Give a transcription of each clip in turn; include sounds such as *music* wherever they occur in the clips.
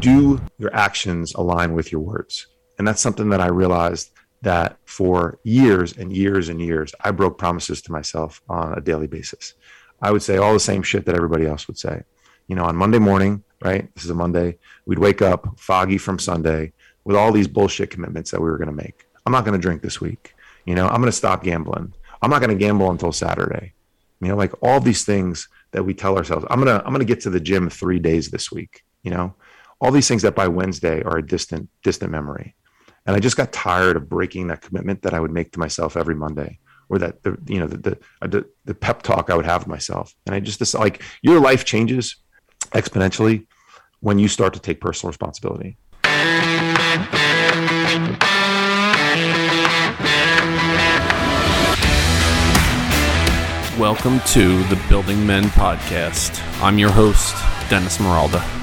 do your actions align with your words? And that's something that I realized that for years and years and years, I broke promises to myself on a daily basis. I would say all the same shit that everybody else would say. You know, on Monday morning, right? This is a Monday. We'd wake up foggy from Sunday with all these bullshit commitments that we were going to make. I'm not going to drink this week. You know, I'm going to stop gambling. I'm not going to gamble until Saturday. You know, like all these things that we tell ourselves. I'm gonna I'm gonna get to the gym three days this week. You know, all these things that by Wednesday are a distant distant memory. And I just got tired of breaking that commitment that I would make to myself every Monday, or that the you know the the, uh, the, the pep talk I would have with myself. And I just this like your life changes exponentially when you start to take personal responsibility. Welcome to the Building Men podcast. I'm your host, Dennis Meralda.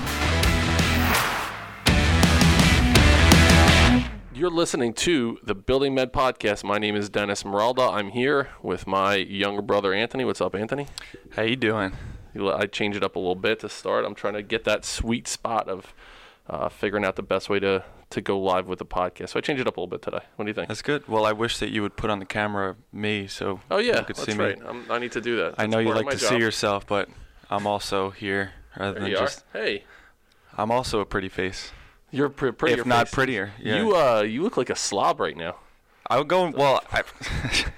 You're listening to the Building Men podcast. My name is Dennis Meralda. I'm here with my younger brother Anthony. What's up, Anthony? How you doing? I changed it up a little bit to start. I'm trying to get that sweet spot of uh, figuring out the best way to to go live with the podcast. So I changed it up a little bit today. What do you think? That's good. Well, I wish that you would put on the camera me so oh yeah, you could that's see right. me. I'm, I need to do that. I That's know you like to job. see yourself, but I'm also here rather There than just. are. Hey, I'm also a pretty face, you're pre- pretty. if not prettier. Yeah. You uh, you look like a slob right now. I would go. Well, *laughs* I,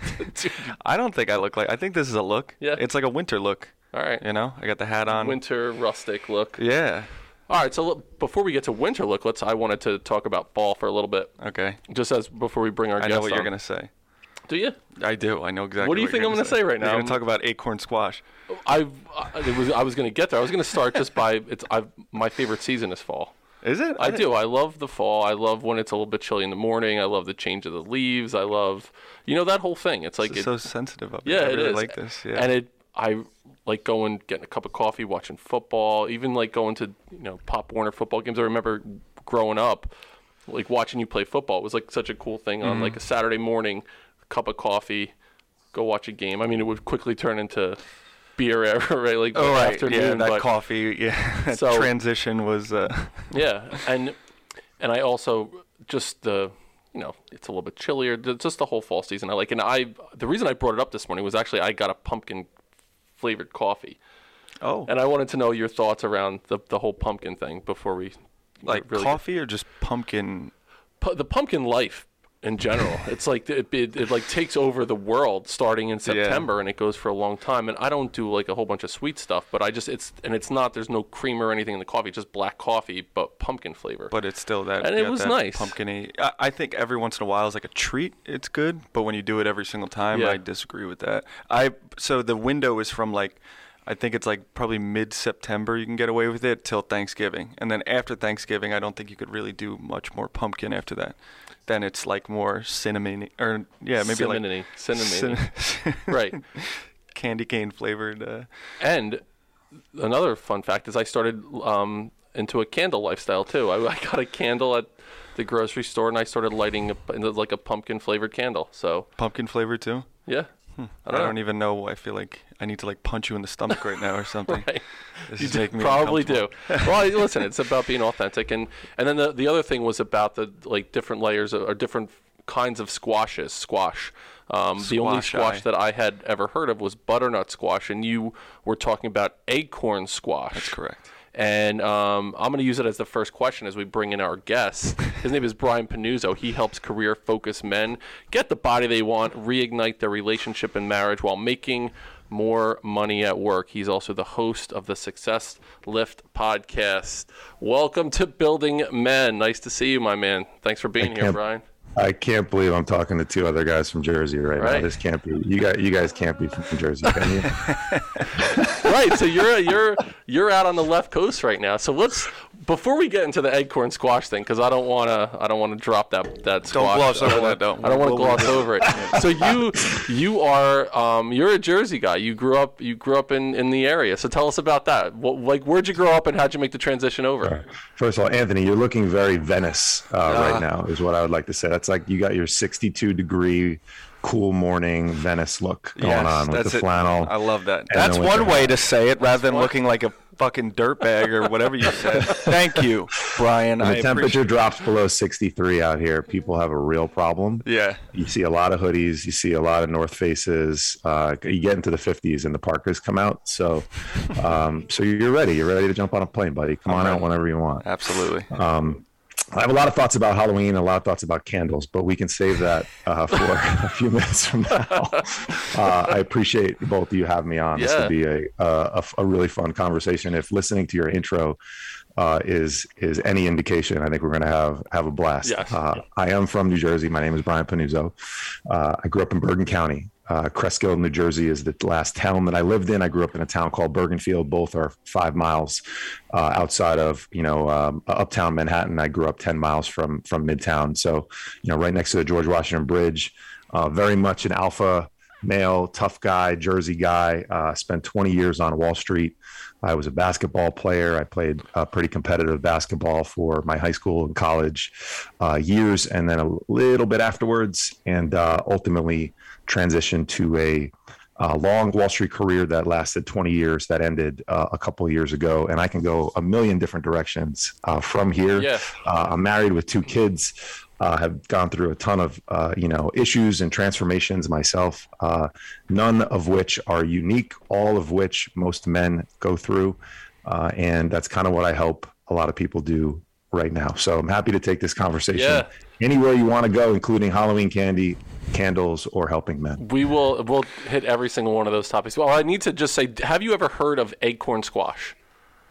*laughs* I don't think I look like. I think this is a look. Yeah. It's like a winter look. All right. You know, I got the hat on. Winter rustic look. Yeah. All right. So look, before we get to winter look, let's. I wanted to talk about fall for a little bit, Okay. just as before we bring our guests. I know what you're on. gonna say. Do you? I do. I know exactly. What do you you're think I'm gonna gonna say right now? You're I'm- gonna talk about acorn squash. I've. I, it was. I was going to get there. I was going to start just by. It's. I've. My favorite season is fall. Is it? I didn't- do. I love the fall. I love when it's a little bit chilly in the morning. I love the change of the leaves. I love, you know, that whole thing. It's like is it, so sensitive of. Yeah, I it really is. like this. Yeah. And it, I like going, getting a cup of coffee, watching football, even like going to, you know, Pop Warner football games. I remember growing up, like watching you play football. It was like such a cool thing Mm-hmm. on like a Saturday morning, cup of coffee, go watch a game. I mean, it would quickly turn into beer, *laughs* right? Like Oh right, afternoon. yeah, that but, coffee, yeah, that *laughs* So- transition was. Uh, *laughs* yeah, and and I also just the you know it's a little bit chillier. Just the whole fall season I like, and I the reason I brought it up this morning was actually I got a pumpkin flavored coffee, oh, and I wanted to know your thoughts around the the whole pumpkin thing before we like really get- coffee or just pumpkin? pu- the pumpkin life in general. it's like it, it, it like takes over the world starting in September and it goes for a long time. And I don't do like a whole bunch of sweet stuff, but I just it's and it's not there's no cream or anything in the coffee, just black coffee but pumpkin flavor. But it's still that. And it was nice. Pumpkiny. I, I think every once in a while is like a treat. It's good, but when you do it every single time, Yeah. I disagree with that. I so the window is from like. I think it's like probably mid September you can get away with it till Thanksgiving. And then after Thanksgiving, I don't think you could really do much more pumpkin after that. Then it's like more cinnamon or yeah, maybe like cinnamony, cinnamony. cin- *laughs* right. candy cane flavored. Uh, And another fun fact is I started um, into a candle lifestyle too. I, I got a candle at the grocery store and I started lighting a, like a pumpkin flavored candle. So pumpkin flavored too. yeah, I I don't, don't even know. I feel like I need to like punch you in the stomach right now or *laughs* something. Right. This You do- probably do. *laughs* well, listen, it's about being authentic, and and then the the other thing was about the like different layers of, or different kinds of squashes. Squash. Um, the only Squash squash eye. that I had ever heard of was butternut squash, and you were talking about acorn squash. That's correct. And um, I'm going to use it as the first question as we bring in our guest. *laughs* His name is Brian Panuzzo. He helps career focused men get the body they want, reignite their relationship and marriage while making more money at work. He's also the host of the Success Lift podcast. Welcome to Building Men. Nice to see you, my man. Thanks for being here, Brian. I can't believe I'm talking to two other guys from Jersey right, Right. now. This can't be. You guys, you guys can't be from Jersey, can you? *laughs* *laughs* right. So you're you're you're out on the left coast right now. So let's before we get into the acorn squash thing, because I don't want to I don't want to drop that that squash. I don't gloss over wanna- that, don't. I don't want to gloss over it. So you you are um, you're a Jersey guy. You grew up you grew up in, in the area. So tell us about that. What, like where'd you grow up and how'd you make the transition over? First of all, Anthony, you're looking very Venice uh, Ah. right now, is what I would like to say. That's like you got your 62 degree cool morning Venice look going Yes, on with that's the it. flannel. I love that. That's one way hat. to say it rather than looking like a fucking dirtbag or whatever you said. *laughs* Thank you, Brian. When I the temperature drops below 63 out here, people have a real problem. Yeah. You see a lot of hoodies. You see a lot of North Faces. Uh, you get into the 50s and the parkas come out. So, um, so you're ready. You're ready to jump on a plane, buddy. Come on out whenever you want. Absolutely. Um, I have a lot of thoughts about Halloween, a lot of thoughts about candles, but we can save that uh, for *laughs* a few minutes from now. Uh, I appreciate both of you having me on. This Yeah. will be a, a a really fun conversation. If listening to your intro uh, is is any indication, I think we're going to have have a blast. Yes. Uh, I am from New Jersey. My name is Brian Panuzzo. Uh, I grew up in Bergen County. Uh, Cresskill, New Jersey is the last town that I lived in. I grew up in a town called Bergenfield. Both are five miles uh, outside of you know um, uptown Manhattan. I grew up ten miles from from Midtown, so you know right next to the George Washington Bridge. Uh, very much an alpha male, tough guy, Jersey guy. Uh, spent 20 years on Wall Street. I was a basketball player. I played uh, pretty competitive basketball for my high school and college uh, years, and then a little bit afterwards, and uh, ultimately transitioned to a uh, long Wall Street career that lasted 20 years that ended uh, a couple of years ago. And I can go a million different directions uh, from here. Yeah. Uh, I'm married with two kids. Uh, have gone through a ton of uh, you know issues and transformations myself. Uh, none of which are unique. All of which most men go through, uh, and that's kind of what I help a lot of people do right now. So I'm happy to take this conversation Yeah. Anywhere you want to go, including Halloween candy, candles, or helping men. We will we'll hit every single one of those topics. Well, I need to just say, have you ever heard of acorn squash?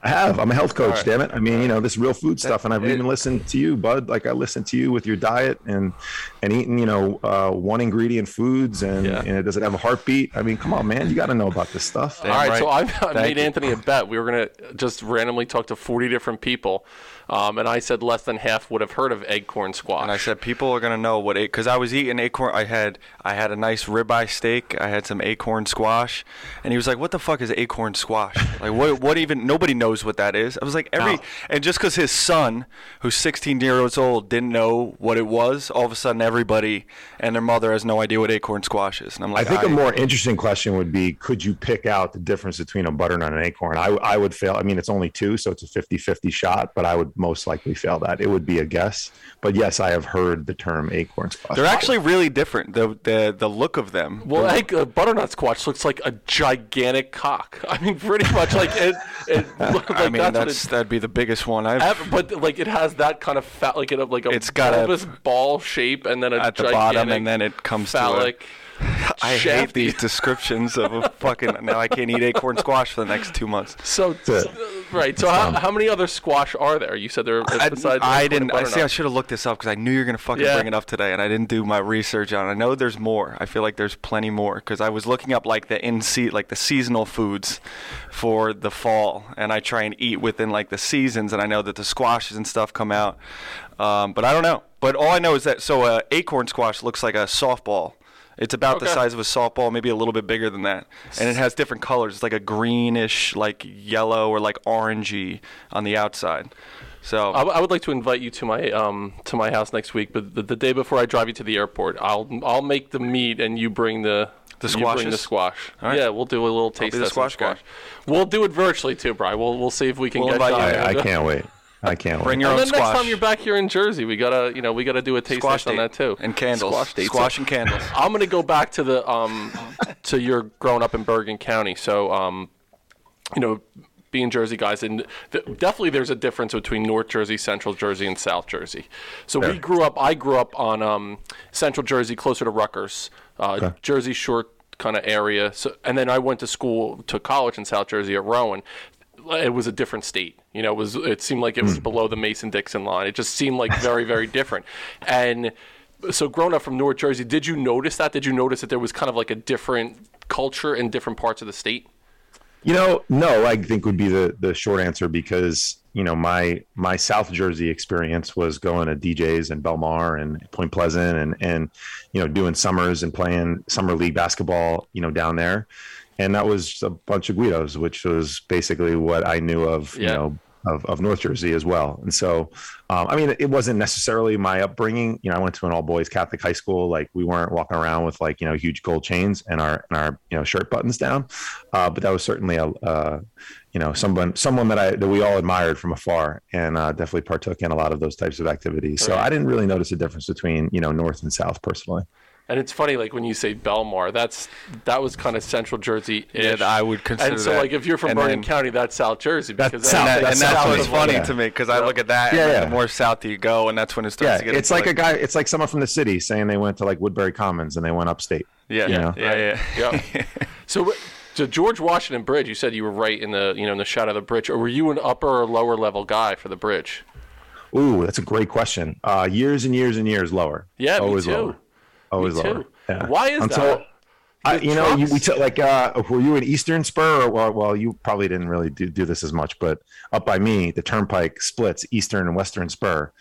I have. I'm a health coach, right. damn it. I mean, you know, this real food stuff, and I've it- even listened to you, bud. Like I listened to you with your diet and and eating, you know, uh, one ingredient foods, and, Yeah. and does it have a heartbeat? I mean, come on, man, you got to know about this stuff. All right, right. so I, I made you. Anthony a bet. We were gonna just randomly talk to 40 different people, um, and I said less than half would have heard of acorn squash. And I said people are gonna know what because I was eating acorn. I had I had a nice ribeye steak. I had some acorn squash, and he was like, "What the fuck is acorn squash? *laughs* like what? What even? Nobody knows what that is." I was like, "Every No. and just because his son, who's 16 years old, didn't know what it was, all of a sudden everybody and their mother has no idea what acorn squash is." And I'm like, I think a more interesting question would be could you pick out the difference between a butternut and an acorn? I, I would fail. I mean, it's only two, so it's a 50 50 shot, but I would most likely fail that. It would be a guess. But yes, I have heard the term acorn squash. they're actually really different. The the the look of them. well, egg, uh, butternut squash looks like a gigantic cock. *laughs* I mean, pretty much like it. it *laughs* like I mean, that's, what that's it, that'd be the biggest one I've. Ev- but like it has that kind of fat, like it like a It's got a- ball shape, and then a at the bottom, and then it comes to a- phallic. I hate these descriptions of a fucking. Now I can't eat acorn squash for the next two months. So it. right. So how, how many other squash are there? You said there I, besides I acorn didn't. I see. I should have looked this up because I knew you were gonna fucking Yeah. bring it up today, and I didn't do my research on. it. I know there's more. I feel like there's plenty more because I was looking up like the in se- like the seasonal foods for the fall, and I try and eat within like the seasons, and I know that the squashes and stuff come out, um, but I don't know. But all I know is that so uh, acorn squash looks like a softball. It's about the size of a softball, maybe a little bit bigger than that, and it has different colors. It's like a greenish, like yellow or like orangey on the outside. So I, w- I would like to invite you to my um to my house next week, but the, the day before I drive you to the airport, I'll I'll make the meat and you bring the The you bring the squash. All right. Yeah, we'll do a little taste be the test of squash guy. We'll do it virtually too, Brian. We'll we'll see if we can We'll get you. I, I can't wait. I can't Bring wait. your And own then next time you're back here in Jersey, we gotta you know we gotta do a taste squash test on date that too. and candles. Squash date. Squash So- and candles. *laughs* I'm gonna go back to the um to your growing up in Bergen County. So um you know being Jersey guys and th- definitely there's a difference between North Jersey, Central Jersey, and South Jersey. So we grew up. I grew up on um Central Jersey, closer to Rutgers, uh, Jersey Shore kind of area. So and then I went to school to college in South Jersey at Rowan. Uh, it was a different state. You know, it was. It seemed like it was hmm. below the Mason-Dixon line. It just seemed like very, very *laughs* different. And so, growing up from North Jersey, did you notice that? Did you notice that there was kind of like a different culture in different parts of the state? You know, no, I think would be the the short answer because you know my my South Jersey experience was going to D'Jais and Belmar and Point Pleasant and and you know doing summers and playing summer league basketball you know down there, and that was a bunch of Guidos, which was basically what I knew of you know of, of North Jersey as well. And so, um, I mean, it wasn't necessarily my upbringing. You know, I went to an all boys Catholic high school. Like we weren't walking around with like, you know, huge gold chains and our, and our, you know, shirt buttons down. Uh, but that was certainly a, uh, you know, someone, someone that I, that we all admired from afar and uh, definitely partook in a lot of those types of activities. So Right. I didn't really notice a difference between, you know, North and South personally. And it's funny, like when you say Belmar, that's that was kind of Central Jersey. Yeah, I would consider And so, that. like, if you're from And Bergen then- County, that's South Jersey because That's that's, South- and, that, that's and that's what's funny yeah. to me because I look at that, Yeah, and yeah. the more south you go, and that's when it starts Yeah. to get. It's like a guy, it's like someone from the city saying they went to like Woodbury Commons and they went upstate. yeah, you know? yeah, yeah, Yeah. *laughs* so, so George Washington Bridge, you said you were right in the you know in the shadow of the bridge, or were you an upper or lower level guy for the bridge? Ooh, that's a great question. Uh, years and years and years lower. Yeah, always me too. lower. Always me lower. Yeah. Why is Until, that? I, you know, you, we took like, uh, were you an Eastern Spur? Or, well, well, you probably didn't really do, do this as much, but up by me, the Turnpike splits Eastern and Western Spur,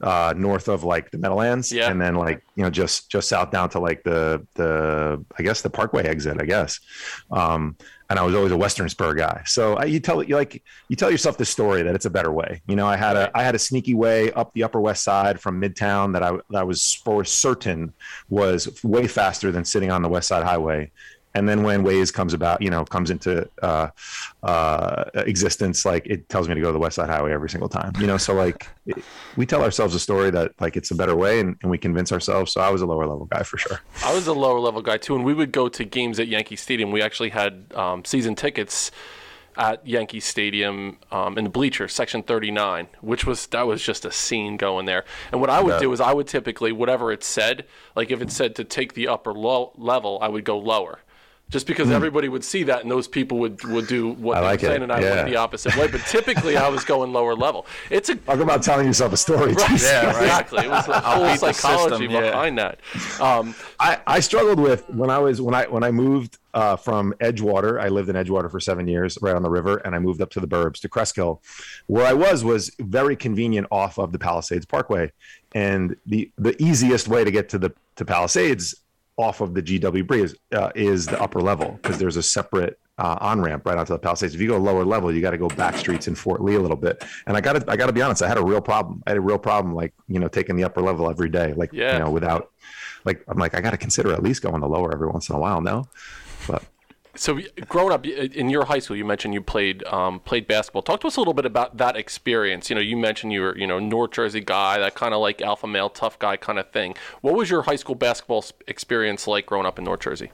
uh, north of like the Meadowlands, Yeah. and then like you know just just south down to like the the I guess the Parkway exit, I guess. Um, and I was always a Western Spur guy, so I, you tell you like you tell yourself the story that it's a better way. You know, I had a I had a sneaky way up the Upper West Side from Midtown that I that I was for certain was way faster than sitting on the West Side Highway. And then when Waze comes about, you know, comes into uh, uh, existence, like it tells me to go to the West Side Highway every single time. You know, so like it, we tell ourselves a story that like it's a better way, and, and we convince ourselves. So I was a lower level guy for sure. I was a lower level guy too, and we would go to games at Yankee Stadium. We actually had um, season tickets at Yankee Stadium um, in the bleachers, section 39, which was that was just a scene going there. And what I would Yeah. do is I would typically whatever it said, like if it said to take the upper low level, I would go lower. Just because everybody would see that and those people would, would do what. I they like were it. saying and I Yeah. went the opposite way. But typically I was going lower level. It's a Talk about telling yourself a story. geez. Yeah, right. exactly. It was the whole beat the psychology system, yeah. behind that. Um, I, I struggled with when I was when I when I moved uh, from Edgewater. I lived in Edgewater for seven years, right on the river, and I moved up to the burbs to Cresskill. Where I was was very convenient off of the Palisades Parkway, and the the easiest way to get to the to Palisades off of the GW Bridge uh, is the upper level because there's a separate uh, on ramp right onto the Palisades. If you go lower level, you got to go back streets in Fort Lee a little bit. And I got to I got to be honest, I had a real problem. I had a real problem, like you know, taking the upper level every day, like Yeah. you know, without like I'm like I got to consider at least going to lower every once in a while. No, but So, growing up in your high school, you mentioned you played um, played basketball. Talk to us a little bit about that experience. You know, you mentioned you were you know North Jersey guy, that kind of like alpha male, tough guy kind of thing. What was your high school basketball experience like growing up in North Jersey?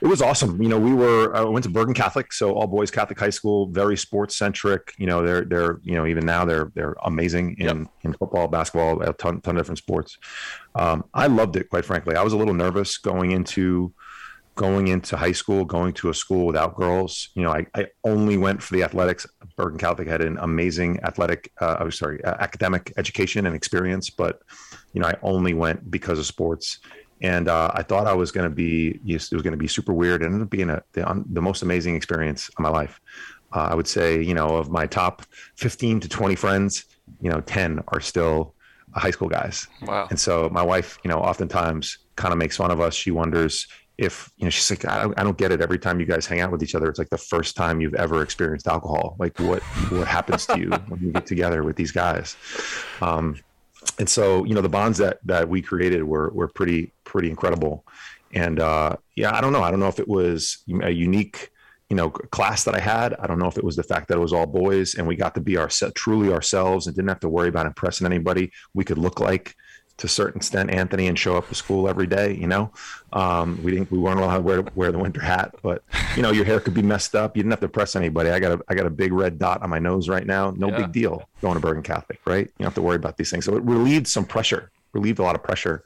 it was awesome. You know, we were I went to Bergen Catholic, so all boys Catholic high school, very sports centric. You know, they're they're you know even now they're they're amazing in in football, basketball, a ton ton of different sports. Um, I loved it, quite frankly. I was a little nervous going into going into high school, going to a school without girls. You know, I, I only went for the athletics. Bergen Catholic had an amazing athletic, uh, I'm sorry, uh, academic education and experience, but you know, I only went because of sports. And uh, I thought I was going to be, it was going to be super weird. It ended up being a, the, un, the most amazing experience of my life. Uh, I would say, you know, of my top 15 to 20 friends, you know, 10 are still high school guys. Wow. And so my wife, you know, oftentimes kind of makes fun of us. She wonders if, you know, she's like, I don't, I don't get it. Every time you guys hang out with each other, it's like the first time you've ever experienced alcohol. Like what, what happens to you when you get together with these guys? Um, and so, you know, the bonds that, that we created were, were pretty, pretty incredible. And uh, yeah, I don't know. I don't know if it was a unique, you know, class that I had. I don't know if it was the fact that it was all boys and we got to be our truly ourselves and didn't have to worry about impressing anybody. We could look like, to a certain extent, Anthony, and show up to school every day. You know, um, we didn't, we weren't allowed to wear, wear the winter hat, but you know, your hair could be messed up. You didn't have to press anybody. I got a, I got a big red dot on my nose right now. No Yeah. big deal going to Bergen Catholic, right? You don't have to worry about these things. So it relieved some pressure, relieved a lot of pressure.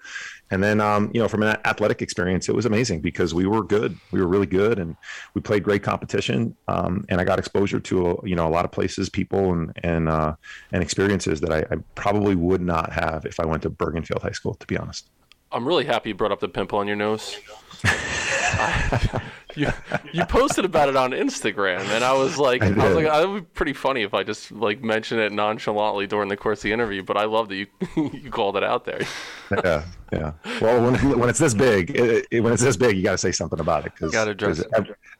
And then, um, you know, from an athletic experience, it was amazing because we were good. We were really good, and we played great competition. Um, and I got exposure to you know a lot of places, people, and and uh, and experiences that I, I probably would not have if I went to Bergenfield High School. To be honest, I'm really happy you brought up the pimple on your nose. I- *laughs* *laughs* you, you posted about it on Instagram, and I was like, I, I was like, that would be pretty funny if I just like mention it nonchalantly during the course of the interview. But I love that you *laughs* you called it out there. Yeah, yeah. Well, when, when it's this big, it, it, when it's this big, you got to say something about it because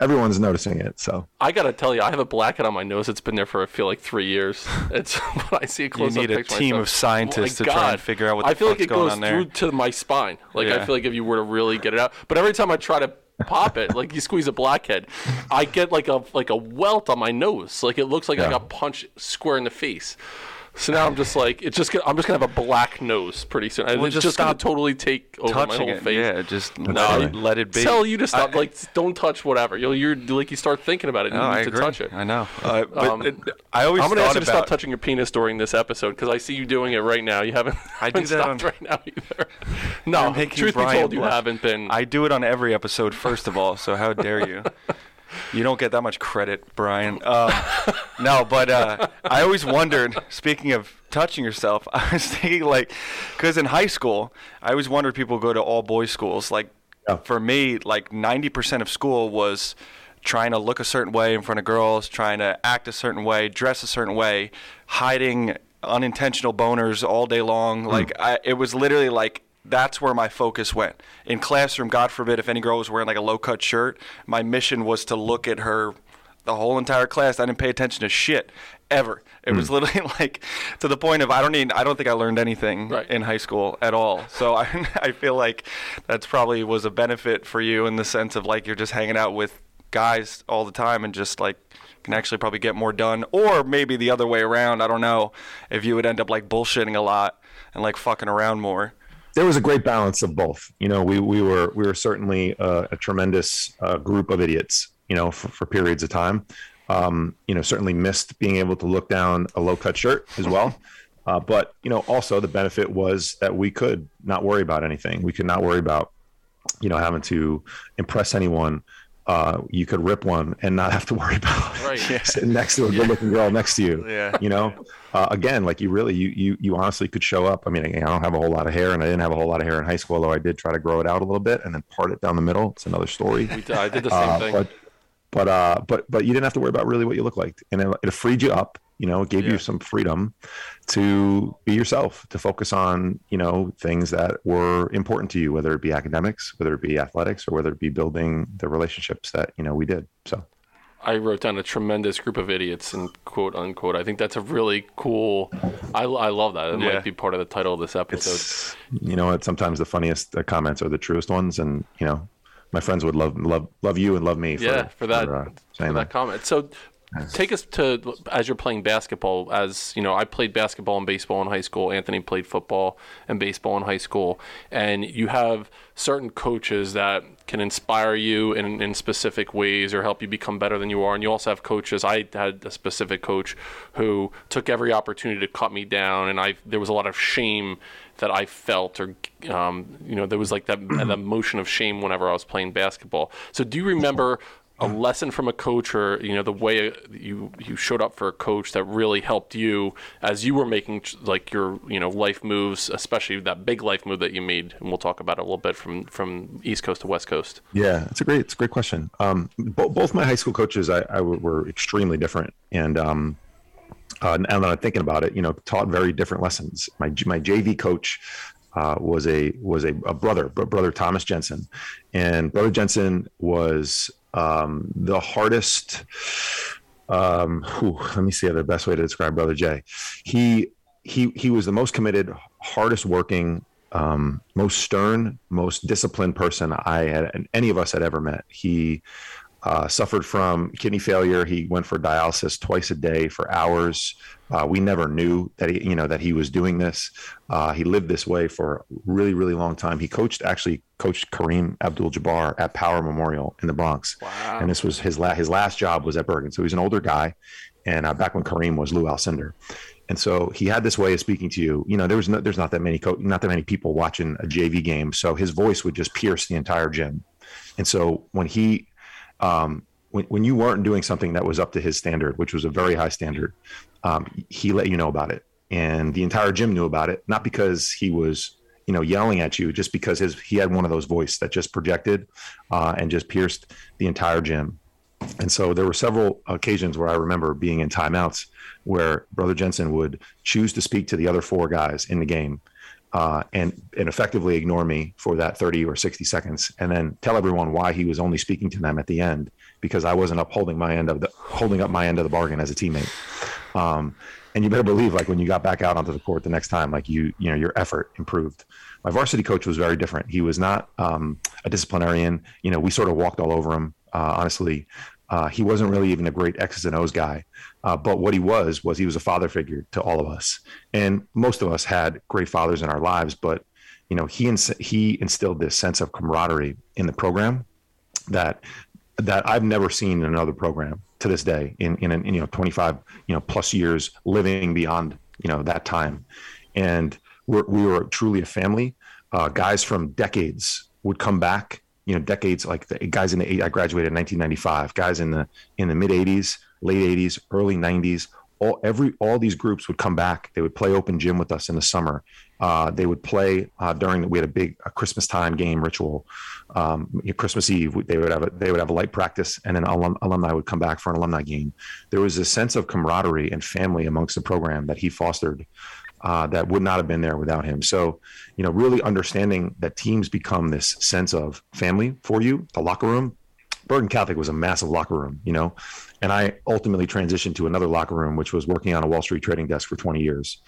everyone's noticing it. So I got to tell you, I have a blackhead on my nose. It's been there for I feel like three years. *laughs* It's when I see a close You need a team of scientists oh to God. try and figure out what I feel like it goes through to my spine. Like yeah. I feel like if you were to really get it out, but every time I try to pop it. Like you squeeze a blackhead i get like a like a welt on my nose. Like it looks like yeah. i got punched square in the face so now I'm just like, it's just gonna, I'm just gonna have a black nose pretty soon. Well, it's just, just gonna totally take over my whole it. face. Yeah, just no, let it be. Tell you to stop. I, like, don't touch whatever. You'll, you're like, you start thinking about it. And no, you need I to agree. touch it. I know. Uh, um, it, I always. I'm gonna ask you to stop touching your penis during this episode because I see you doing it right now. You haven't. I *laughs* haven't do that on, right now *laughs* either. No, truth Brian be told, you haven't been. I do it on every episode. First of all, so how dare you? *laughs* You don't get that much credit, Brian. Um, no, but uh, I always wondered. Speaking of touching yourself, *laughs* I was thinking like, because in high school, I always wondered people go to all boys schools. Like, yeah. for me, like ninety percent of school was trying to look a certain way in front of girls, trying to act a certain way, dress a certain way, hiding unintentional boners all day long. Mm. Like, I, it was literally like that's where my focus went. In classroom, God forbid, if any girl was wearing like a low cut shirt, my mission was to look at her the whole entire class. I didn't pay attention to shit ever. It mm. was hmm. literally *laughs* like to the point of I don't even I don't think I learned anything right. in high school at all. So *laughs* I I feel like that's probably was a benefit for you in the sense of like you're just hanging out with guys all the time and just like can actually probably get more done or maybe the other way around. I don't know if you would end up like bullshitting a lot and like fucking around more there was a great balance of both. You know, we we were we were certainly a, a tremendous uh, group of idiots. You know, for, for periods of time. Um, you know, certainly missed being able to look down a low cut shirt as well. Uh, but you know, also the benefit was that we could not worry about anything. We could not worry about you know having to impress anyone uh, you could rip one and not have to worry *laughs* about right, yeah. sitting next to a good-looking girl next to you. Yeah. You know, uh, again, like you really, you you you honestly could show up. I mean, I don't have a whole lot of hair, and I didn't have a whole lot of hair in high school, although I did try to grow it out a little bit and then part it down the middle. It's another story. We I did the same uh, thing. But but uh, but but you didn't have to worry about really what you look like, and it, it freed you up. You know, it gave yeah. you some freedom to be yourself, to focus on you know things that were important to you, whether it be academics, whether it be athletics, or whether it be building the relationships that you know we did. So. I wrote down a tremendous group of idiots and quote unquote. I think that's a really cool. I, I love that. It yeah. might be part of the title of this episode. It's, you know what? Sometimes the funniest uh, comments are the truest ones, and you know my friends would love love love you and love me for, yeah for that for, uh, for that, that comment. So take us to as you're playing basketball. As you know, I played basketball and baseball in high school. Anthony played football and baseball in high school, and you have certain coaches that can inspire you in, in specific ways or help you become better than you are. And you also have coaches. I had a specific coach who took every opportunity to cut me down, and I there was a lot of shame that I felt, or um, you know, there was like that that emotion of shame whenever I was playing basketball. So, do you remember a lesson from a coach, or you know, the way you you showed up for a coach that really helped you as you were making like your you know life moves, especially that big life move that you made, and we'll talk about it a little bit from from East Coast to West Coast. Yeah, it's a great it's a great question. Um, bo- both my high school coaches, I, I were extremely different, and um, uh, now that I'm thinking about it, you know, taught very different lessons. My my JV coach uh, was a was a, a brother, brother Thomas Jensen, and brother Jensen was um, the hardest. Um, whew, let me see the best way to describe brother Jay. He he he was the most committed, hardest working, um, most stern, most disciplined person I had any of us had ever met. He uh, suffered from kidney failure. He went for dialysis twice a day for hours. Uh, we never knew that he, you know, that he was doing this. Uh, he lived this way for a really, really long time. He coached, actually coached Kareem Abdul-Jabbar at Power Memorial in the Bronx, wow. and this was his last his last job was at Bergen. So he's an older guy, and uh, back when Kareem was Lou Alcindor. And so he had this way of speaking to you. You know, there was no, there's not that many co- not that many people watching a JV game, so his voice would just pierce the entire gym. And so when he um, when, when you weren't doing something that was up to his standard, which was a very high standard, um, he let you know about it. And the entire gym knew about it, not because he was you know, yelling at you just because his he had one of those voice that just projected uh, and just pierced the entire gym. And so there were several occasions where I remember being in timeouts where Brother Jensen would choose to speak to the other four guys in the game uh, and and effectively ignore me for that 30 or 60 seconds, and then tell everyone why he was only speaking to them at the end because I wasn't upholding my end of the holding up my end of the bargain as a teammate. Um, and you better believe, like when you got back out onto the court the next time, like you you know your effort improved. My varsity coach was very different. He was not um, a disciplinarian. You know, we sort of walked all over him. Uh, honestly, uh, he wasn't really even a great X's and O's guy, uh, but what he was was he was a father figure to all of us, and most of us had great fathers in our lives. But you know, he ins- he instilled this sense of camaraderie in the program that that I've never seen in another program to this day. In in, in you know 25 you know plus years living beyond you know that time, and we're, we were truly a family. Uh, guys from decades would come back you know decades like the guys in the I graduated in 1995 guys in the in the mid 80s late 80s early 90s all every all these groups would come back they would play open gym with us in the summer uh, they would play uh, during we had a big a Christmas time game ritual um, Christmas Eve they would have a, they would have a light practice and then alum, alumni would come back for an alumni game there was a sense of camaraderie and family amongst the program that he fostered uh, that would not have been there without him. So, you know, really understanding that teams become this sense of family for you, the locker room. Bergen Catholic was a massive locker room, you know, and I ultimately transitioned to another locker room, which was working on a Wall Street trading desk for 20 years.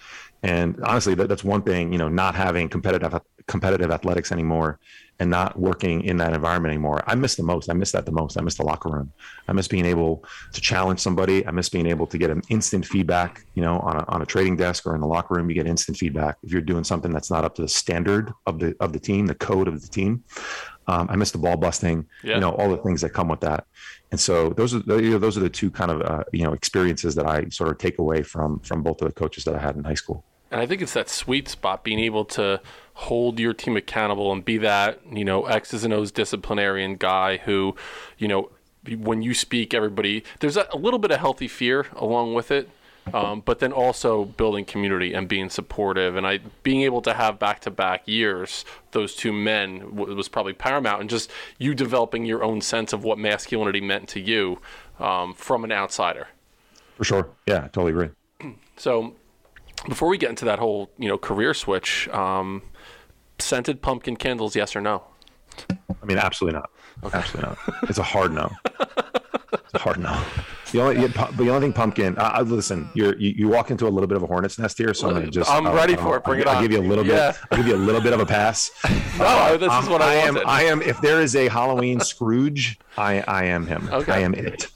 And honestly, that, that's one thing, you know, not having competitive competitive athletics anymore and not working in that environment anymore. I miss the most. I miss that the most. I miss the locker room. I miss being able to challenge somebody. I miss being able to get an instant feedback, you know, on a, on a trading desk or in the locker room, you get instant feedback. If you're doing something that's not up to the standard of the, of the team, the code of the team, um, I miss the ball busting, yeah. you know, all the things that come with that. And so those are, you know, those are the two kind of, uh, you know, experiences that I sort of take away from, from both of the coaches that I had in high school. And I think it's that sweet spot being able to hold your team accountable and be that, you know, X's and O's disciplinarian guy who, you know, when you speak, everybody, there's a, a little bit of healthy fear along with it. Um, but then also building community and being supportive and I being able to have back to back years those two men w- was probably paramount and just you developing your own sense of what masculinity meant to you um, from an outsider. For sure, yeah, I totally agree. So before we get into that whole you know career switch, um, scented pumpkin candles, yes or no? I mean, absolutely not. Okay. Absolutely not. It's a hard no. it's a hard no. The only, but the only thing, pumpkin. Uh, listen, you're you, you, walk into a little bit of a hornet's nest here, so I'm gonna just. I'm ready for it. Bring I'll, it on. I'll give you a little yeah. bit. I'll give you a little bit of a pass. *laughs* no, uh, this um, is what I, I am. I am. If there is a Halloween Scrooge, I I am him. Okay. I am it.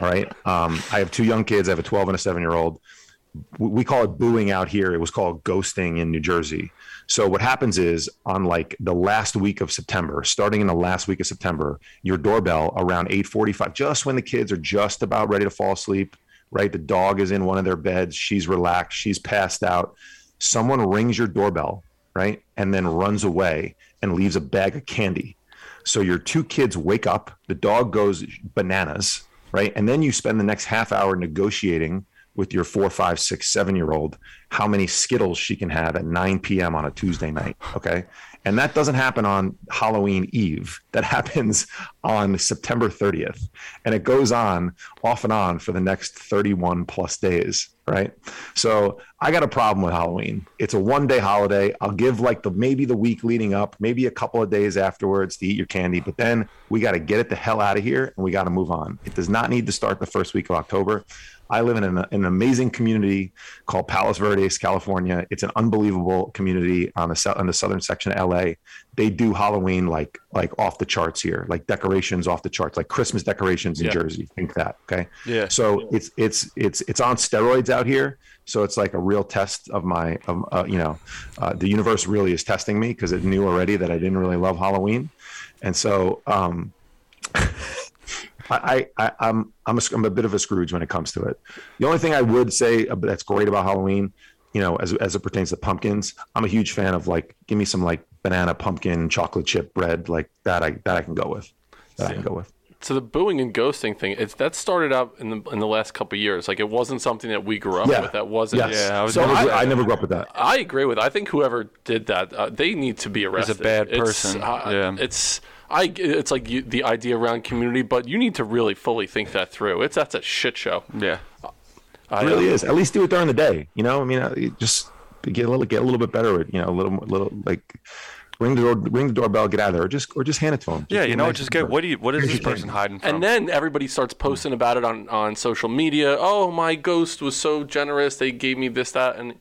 All right. Um, I have two young kids. I have a 12 and a seven year old we call it booing out here. It was called ghosting in New Jersey. So what happens is on like the last week of September, starting in the last week of September, your doorbell around 8:45, just when the kids are just about ready to fall asleep, right? The dog is in one of their beds, she's relaxed, she's passed out. Someone rings your doorbell, right? And then runs away and leaves a bag of candy. So your two kids wake up, the dog goes bananas, right? And then you spend the next half hour negotiating with your four, five, six, seven year old how many Skittles she can have at 9 p.m. on a Tuesday night. Okay. And that doesn't happen on Halloween Eve. That *laughs* happens on September 30th. And it goes on off and on for the next 31 plus days. Right. So I got a problem with Halloween. It's a one day holiday. I'll give like the maybe the week leading up, maybe a couple of days afterwards to eat your candy. But then we got to get it the hell out of here and we got to move on. It does not need to start the first week of October. I live in an, an, amazing community called Palos Verdes, California. It's an unbelievable community on the on the southern section of LA. They do Halloween like like off the charts here, like decorations off the charts, like Christmas decorations in yeah. Jersey. Think that, okay? Yeah. So it's it's it's it's on steroids out here. So it's like a real test of my, of, uh, you know, uh, the universe really is testing me because it knew already that I didn't really love Halloween, and so. Um, *laughs* I, I, I'm, I'm a, I'm a bit of a Scrooge when it comes to it. The only thing I would say that's great about Halloween, you know, as, as it pertains to pumpkins, I'm a huge fan of like, give me some like banana pumpkin chocolate chip bread like that. I, that I can go with, that I can go with. So the booing and ghosting thing, it's that started up in the in the last couple of years. Like it wasn't something that we grew up Yeah. with. That wasn't. Yes. Yeah, I was So I, I- never, I never grew up with that. I agree with. I think whoever did that, uh, they need to be arrested. Is a bad It's, person. uh, Yeah. It's I. It's like you, the idea around community, but you need to really fully think that through. It's that's a shit show. Yeah. I, It really um, is. At least do it during the day. You know, I mean, uh, just get a little get a little bit better at you know a little little like ring the door ring the doorbell, get out of there, or just or just hand it to them. Yeah, be you know, nice just to get what do you what is this person hiding from? And then everybody starts posting about it on, on social media. Oh, my ghost was so generous. They gave me this, that, and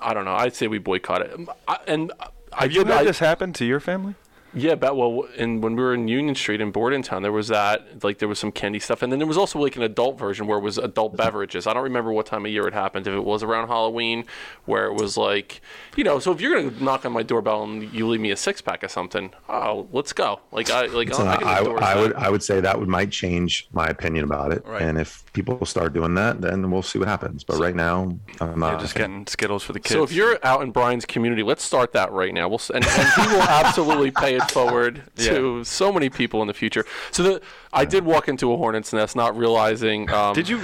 I don't know. I'd say we boycott it. I, and I have you did- had I- this happen to your family? Yeah, but well, and when we were in Union Street in Bordentown, there was that like there was some candy stuff, and then there was also like an adult version where it was adult beverages. I don't remember what time of year it happened. If it was around Halloween, where it was like, you know, so if you're gonna knock on my doorbell and you leave me a six pack of something, oh, let's go. Like I like So I'll, I I, endorse I that. would I would say that would might change my opinion about it. Right. And if people start doing that, then we'll see what happens. But right now, I'm not. You're just getting Skittles for the kids. So if you're out in Brian's community, let's start that right now. We'll and, and he will absolutely pay it forward *laughs* to so many people in the future. So the I did walk into a hornet's nest, not realizing. Um, did you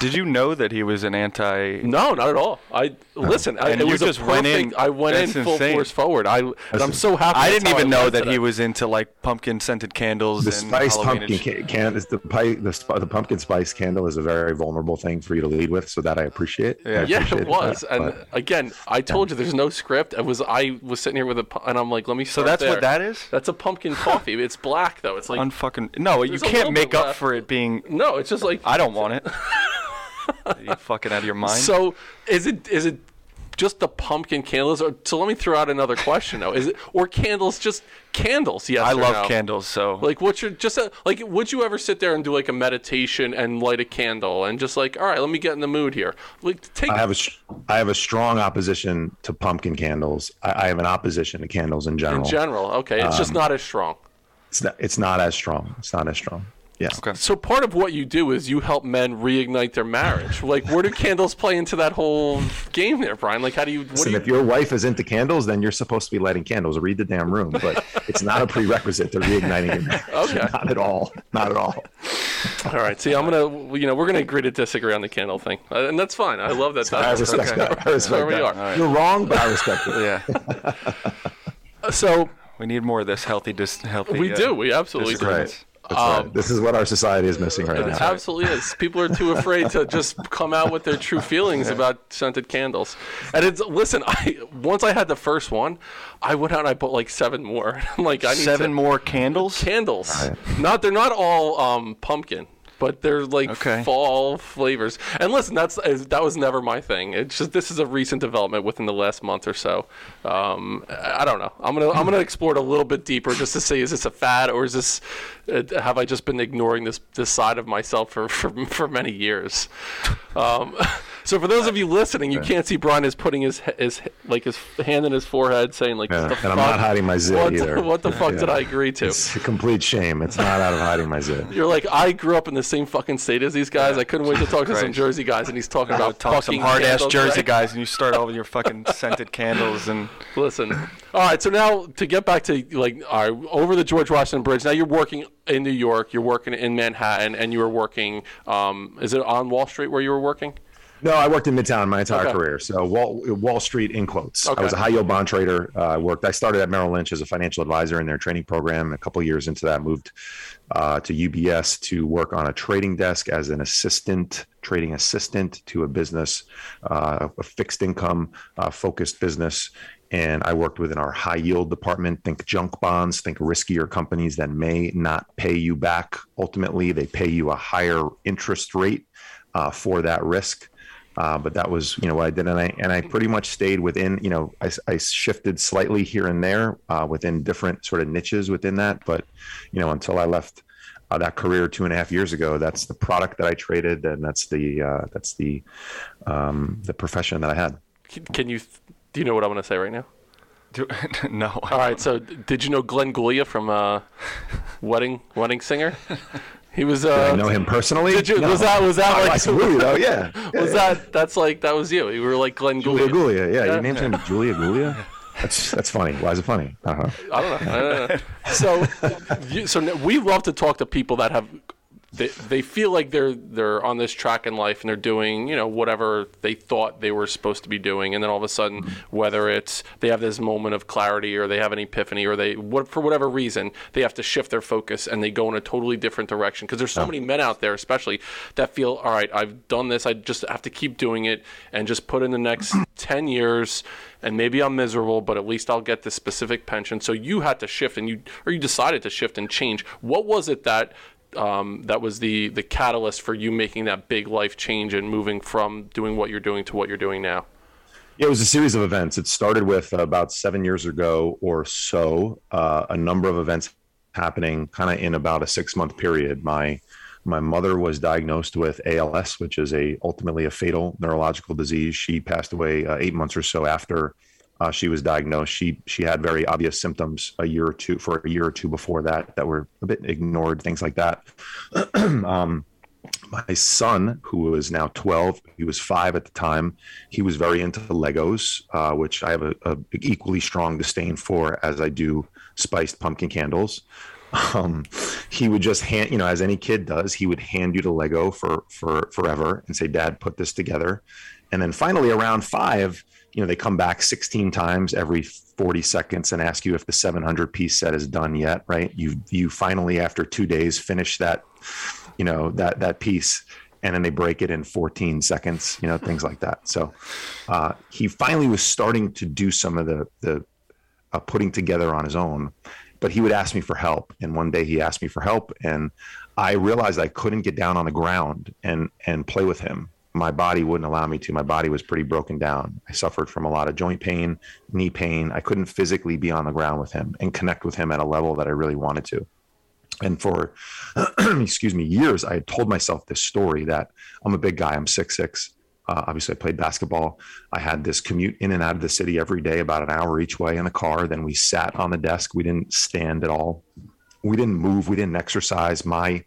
did you know that he was an anti? No, not at all. I listen. I, And it you was just a went in- I went in full insane. force forward. I I'm so happy. I didn't how even know that it. he was into like pumpkin scented candles the and spice Halloween pumpkin and sh- ca- can is the pi- the, the pumpkin spice candle is a very vulnerable thing for you to lead with, so that I appreciate. I Yeah. Yeah, it was. that, and but- again, I told you there's no script. I was I was sitting here with a and I'm like, let me. So that's there. what that is. That's a pumpkin coffee. It's black though. It's like Unfucking no, you can't make up left. for it being. no. It's just like I don't want it. *laughs* you fucking out of your mind. So is it is it just the pumpkin candles? Or so let me throw out another question though. Is it or candles just candles? Yes, I or love no? candles, so Like what's your just a, like would you ever sit there and do like a meditation and light a candle and just like all right, let me get in the mood here. Like take I have a sh- I have a strong opposition to pumpkin candles. I, I have an opposition to candles in general. in general. Okay, it's Um, just not as strong. it's not, it's not as strong. It's not as strong. Yeah. Okay. So part of what you do is you help men reignite their marriage. Like where do candles play into that whole game there, Brian? Like how do you what do you if your wife is into candles, then you're supposed to be lighting candles. Read the damn room, but it's not a prerequisite to reigniting your marriage. *laughs* Okay. Not at all. Not at all. All right. See, I'm gonna, you know, we're gonna agree to disagree on the candle thing, uh, and that's fine. I love that. I that's respect okay. that. I respect There we that. are. You're wrong, but I respect it. yeah, *laughs* So we need more of this healthy, dis- healthy. we uh, do. We absolutely do. disagreements. That's right. This is what our society is missing right It now. absolutely is. People are too afraid to just come out with their true feelings about scented candles. And it's listen. I once I had the first one, I went out and I bought like seven more. *laughs* I'm like, I need Seven to- more candles. candles. Not they're not all um, pumpkin, but they're like Okay. fall flavors. And listen, that's that was never my thing. It's just this is a recent development within the last month or so. Um, I don't know. I'm gonna I'm gonna explore it a little bit deeper just to see is this a fad or is this uh, have I just been ignoring this this side of myself for *laughs* for, for many years? Um, *laughs* so for those of you listening, you can't see Brian is putting his he- his like his hand in his forehead, saying like, Yeah, "What the and I'm not hiding my zit what, either. What the fuck Yeah. did I agree to?" It's a complete shame. It's not out of hiding my zit. You're like, I grew up in the same fucking state as these guys. I couldn't wait to talk to some Jersey guys, and he's talking about talk some fucking hard ass Jersey right? guys, and you start all with your fucking scented candles and *laughs* Listen, all right. So now to get back to like, all right, over the George Washington Bridge. Now you're working in New York. You're working in Manhattan, and you were working. Um, is it on Wall Street where you were working? No, I worked in Midtown my entire Okay. career. So Wall, Wall Street in quotes. Okay. I was a high yield bond trader. Uh, I worked. I started at Merrill Lynch as a financial advisor in their training program. A couple years into that, moved uh, to UBS to work on a trading desk as an assistant, trading assistant to a business, uh, a fixed income uh, focused business. And I worked within our high yield department. Think junk bonds, think riskier companies that may not pay you back. Ultimately, they pay you a higher interest rate uh, for that risk. Uh, but that was, you know, what I did, and I and I pretty much stayed within, you know, I, I shifted slightly here and there uh, within different sort of niches within that. But, you know, until I left uh, that career two and a half years ago, that's the product that I traded, and that's the uh, that's the um, the profession that I had. Can, can you? Do you know what I'm going to say right now? Do, *laughs* no. All right. So did you know Glenn Guglia from uh, Wedding Wedding Singer? *laughs* He was. Uh, I know him personally. Did you? No. Was that? Was that Oh, like? absolutely *laughs* though? Yeah. Was that? That's like that was you. You were like Glenn Julia Guglia. Guglia? Yeah, Yeah. your name's name is Julia Guglia. That's that's funny. Why is it funny? I don't know. I don't know. so, you, so we love to talk to people that have they, they feel like they're they're on this track in life and they're doing you know whatever they thought they were supposed to be doing and then all of a sudden whether it's they have this moment of clarity or they have an epiphany or they what for whatever reason they have to shift their focus and they go in a totally different direction because there's so many men out there especially that feel all right I've done this I just have to keep doing it and just put in the next *coughs* 10 years and maybe I'm miserable, but at least I'll get this specific pension. So you had to shift, and you or you decided to shift and change. What was it that um, that was the the catalyst for you making that big life change and moving from doing what you're doing to what you're doing now? Yeah, it was a series of events. It started with uh, about seven years ago or so, uh, a number of events happening kind of in about a six month period. My my mother was diagnosed with ALS, which is a ultimately a fatal neurological disease. She passed away uh, eight months or so after uh, she was diagnosed. She she had very obvious symptoms a year or two for a year or two before that that were a bit ignored, things like that. *clears throat* um, my son, who is now 12, he was five at the time. He was very into Legos, uh, which I have a, a, equally strong disdain for, as I do spiced pumpkin candles. *laughs* Um, he would just hand, you know, as any kid does, he would hand you the Lego for for forever and say, "Dad, put this together." And then finally, around five, you know, they come back 16 times every 40 seconds and ask you if the 700 piece set is done yet, right? You you finally after 2 days finish that you know, that that piece and then they break it in 14 seconds, you know, things like that. So uh, he finally was starting to do some of the the uh, putting together on his own, but he would ask me for help. And one day he asked me for help, and I realized I couldn't get down on the ground and and play with him my body wouldn't allow me to. My body was pretty broken down. I suffered from a lot of joint pain, knee pain. I couldn't physically be on the ground with him and connect with him at a level that I really wanted to. And for, *clears throat* excuse me, years, I had told myself this story that I'm a big guy. I'm six six. Uh, obviously, I played basketball. I had this commute in and out of the city every day, about an hour each way in the car. Then we sat on the desk. We didn't stand at all. We didn't move. We didn't exercise. My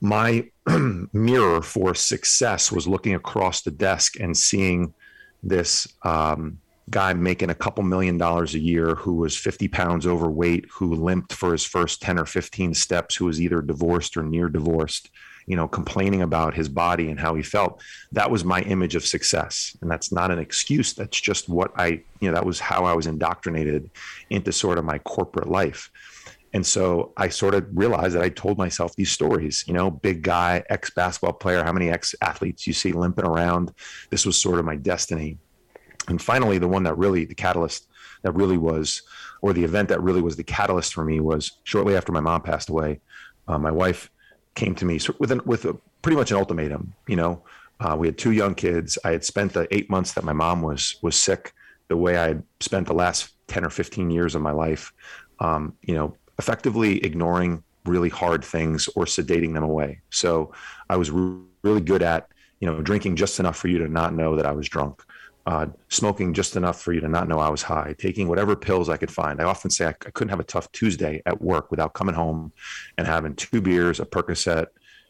my *clears throat* mirror for success was looking across the desk and seeing this um, guy making a couple million dollars a year who was 50 pounds overweight, who limped for his first 10 or 15 steps, who was either divorced or near divorced, you know, complaining about his body and how he felt. That was my image of success. And that's not an excuse. That's just what I, you know, that was how I was indoctrinated into sort of my corporate life. And so I sort of realized that I told myself these stories, you know, big guy, ex basketball player, how many ex athletes you see limping around. This was sort of my destiny. And finally, the one that really, the catalyst that really was, or the event that really was the catalyst for me was shortly after my mom passed away. Uh, my wife came to me with, an, with a, pretty much an ultimatum. You know, uh, we had two young kids. I had spent the eight months that my mom was was sick the way I had spent the last 10 or 15 years of my life. Um, you know, effectively ignoring really hard things or sedating them away. So I was re- really good at, you know, drinking just enough for you to not know that I was drunk, uh, smoking just enough for you to not know I was high, taking whatever pills I could find. I often say I, I couldn't have a tough Tuesday at work without coming home and having two beers, a Percocet,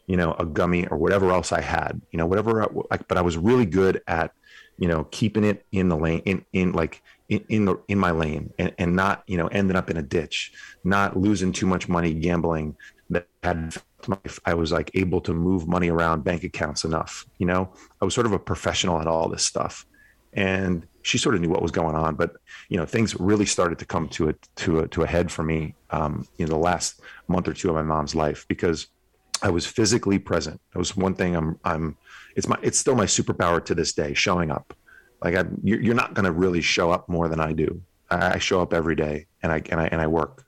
you know, a gummy or whatever else I had, you know, whatever. I, but I was really good at, you know, keeping it in the lane, in in like in in, the, in my lane, and, and not you know ending up in a ditch, not losing too much money gambling. That had I was like able to move money around bank accounts enough. You know, I was sort of a professional at all this stuff, and she sort of knew what was going on. But you know, things really started to come to a to a to a head for me. Um, know, the last month or two of my mom's life because I was physically present. It was one thing I'm I'm it's my it's still my superpower to this day, showing up. Like I, you're not going to really show up more than I do. I, show up every day and I and I and I work.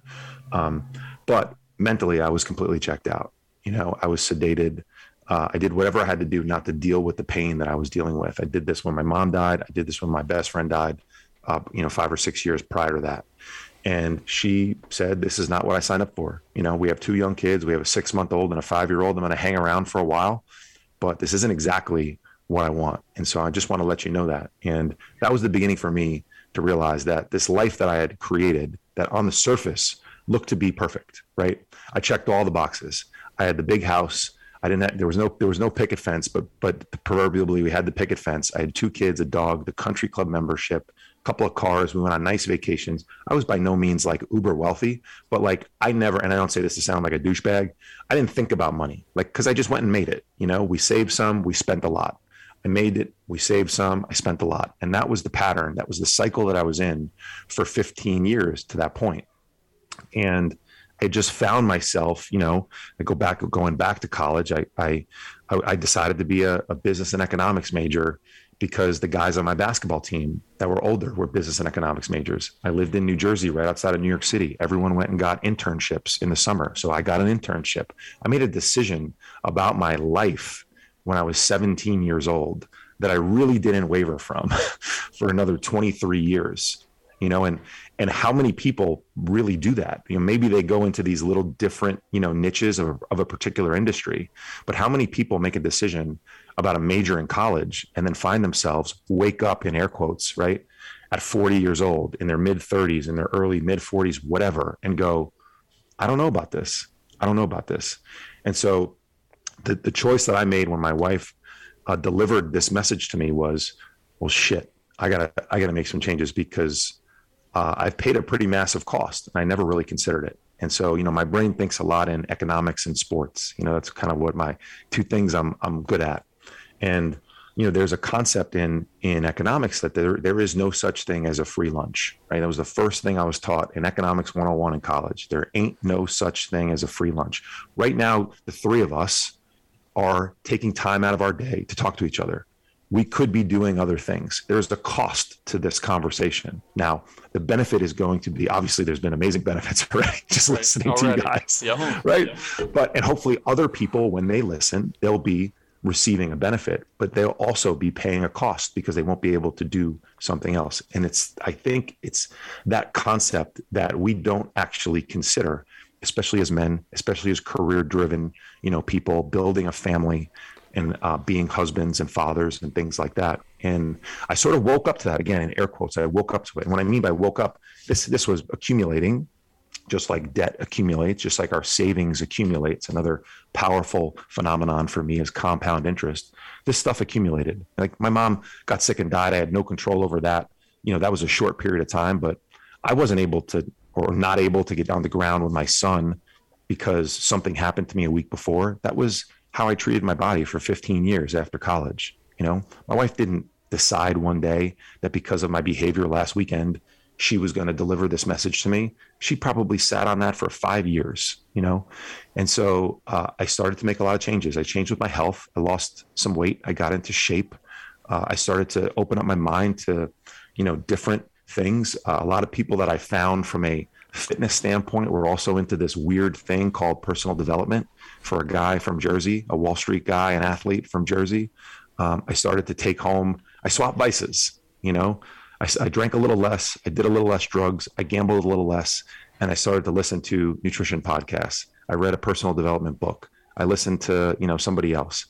Um, but mentally, I was completely checked out. You know, I was sedated. Uh, I did whatever I had to do not to deal with the pain that I was dealing with. I did this when my mom died. I did this when my best friend died. Uh, you know, five or six years prior to that. And she said, This is not what I signed up for. You know, we have two young kids. We have a six month old and a five year old. I'm going to hang around for a while, but this isn't exactly what I want. And so I just want to let you know that. And that was the beginning for me to realize that this life that I had created, that on the surface looked to be perfect, right? I checked all the boxes. I had the big house. I didn't. Have, there was no there was no picket fence, but but proverbially we had the picket fence. I had two kids, a dog, the country club membership, a couple of cars. We went on nice vacations. I was by no means like uber wealthy, but like I never, and I don't say this to sound like a douchebag. I didn't think about money, like because I just went and made it. You know, we saved some, we spent a lot. I made it, we saved some, I spent a lot, and that was the pattern. That was the cycle that I was in for 15 years to that point. and I just found myself, you know, I go back, going back to college. I, I, I decided to be a, a, business and economics major because the guys on my basketball team that were older were business and economics majors. I lived in New Jersey, right outside of New York City. Everyone went and got internships in the summer. So I got an internship. I made a decision about my life when I was 17 years old that I really didn't waver from *laughs* for another 23 years you know and and how many people really do that? You know maybe they go into these little different you know niches of, of a particular industry but how many people make a decision about a major in college and then find themselves wake up in air quotes right at 40 years old in their mid 30s in their early mid 40s whatever and go i don't know about this. I don't know about this. And so the, the choice that i made when my wife uh, delivered this message to me was well shit i gotta i gotta make some changes because uh, I've paid a pretty massive cost. And I never really considered it. And so, you know, my brain thinks a lot in economics and sports. You know, that's kind of what my two things I'm I'm good at. And you know, there's a concept in in economics that there there is no such thing as a free lunch. Right? That was the first thing I was taught in economics 101 in college. There ain't no such thing as a free lunch. Right now, the three of us are taking time out of our day to talk to each other we could be doing other things. There's the cost to this conversation. Now, the benefit is going to be obviously there's been amazing *laughs* benefits already just right. listening already. to you guys. Yep. *laughs* Right. But and hopefully other people when they listen, they'll be receiving a benefit, but they'll also be paying a cost because they won't be able to do something else. And it's I think it's that concept that we don't actually consider especially as men, especially as career driven, you know, people building a family, and uh, being husbands and fathers and things like that. And I sort of woke up to that again in air quotes. I woke up to it. And what I mean by woke up, this this was accumulating, just like debt accumulates, just like our savings accumulates. Another powerful phenomenon for me is compound interest. This stuff accumulated. Like my mom got sick and died. I had no control over that. You know, that was a short period of time, but I wasn't able to or not able to get down the ground with my son because something happened to me a week before. That was how I treated my body for 15 years after college. You know, my wife didn't decide one day that because of my behavior last weekend, she was going to deliver this message to me. She probably sat on that for five years, you know? And so uh, I started to make a lot of changes. I changed with my health. I lost some weight. I got into shape. Uh, I started to open up my mind to, you know, different things. Uh, a lot of people that I found from a fitness standpoint were also into this weird thing called personal development for a guy from Jersey, a Wall Street guy, an athlete from Jersey. Um, I started to take home, I swapped vices, you know, I, I, drank a little less, I did a little less drugs, I gambled a little less, and I started to listen to nutrition podcasts. I read a personal development book. I listened to, you know, somebody else.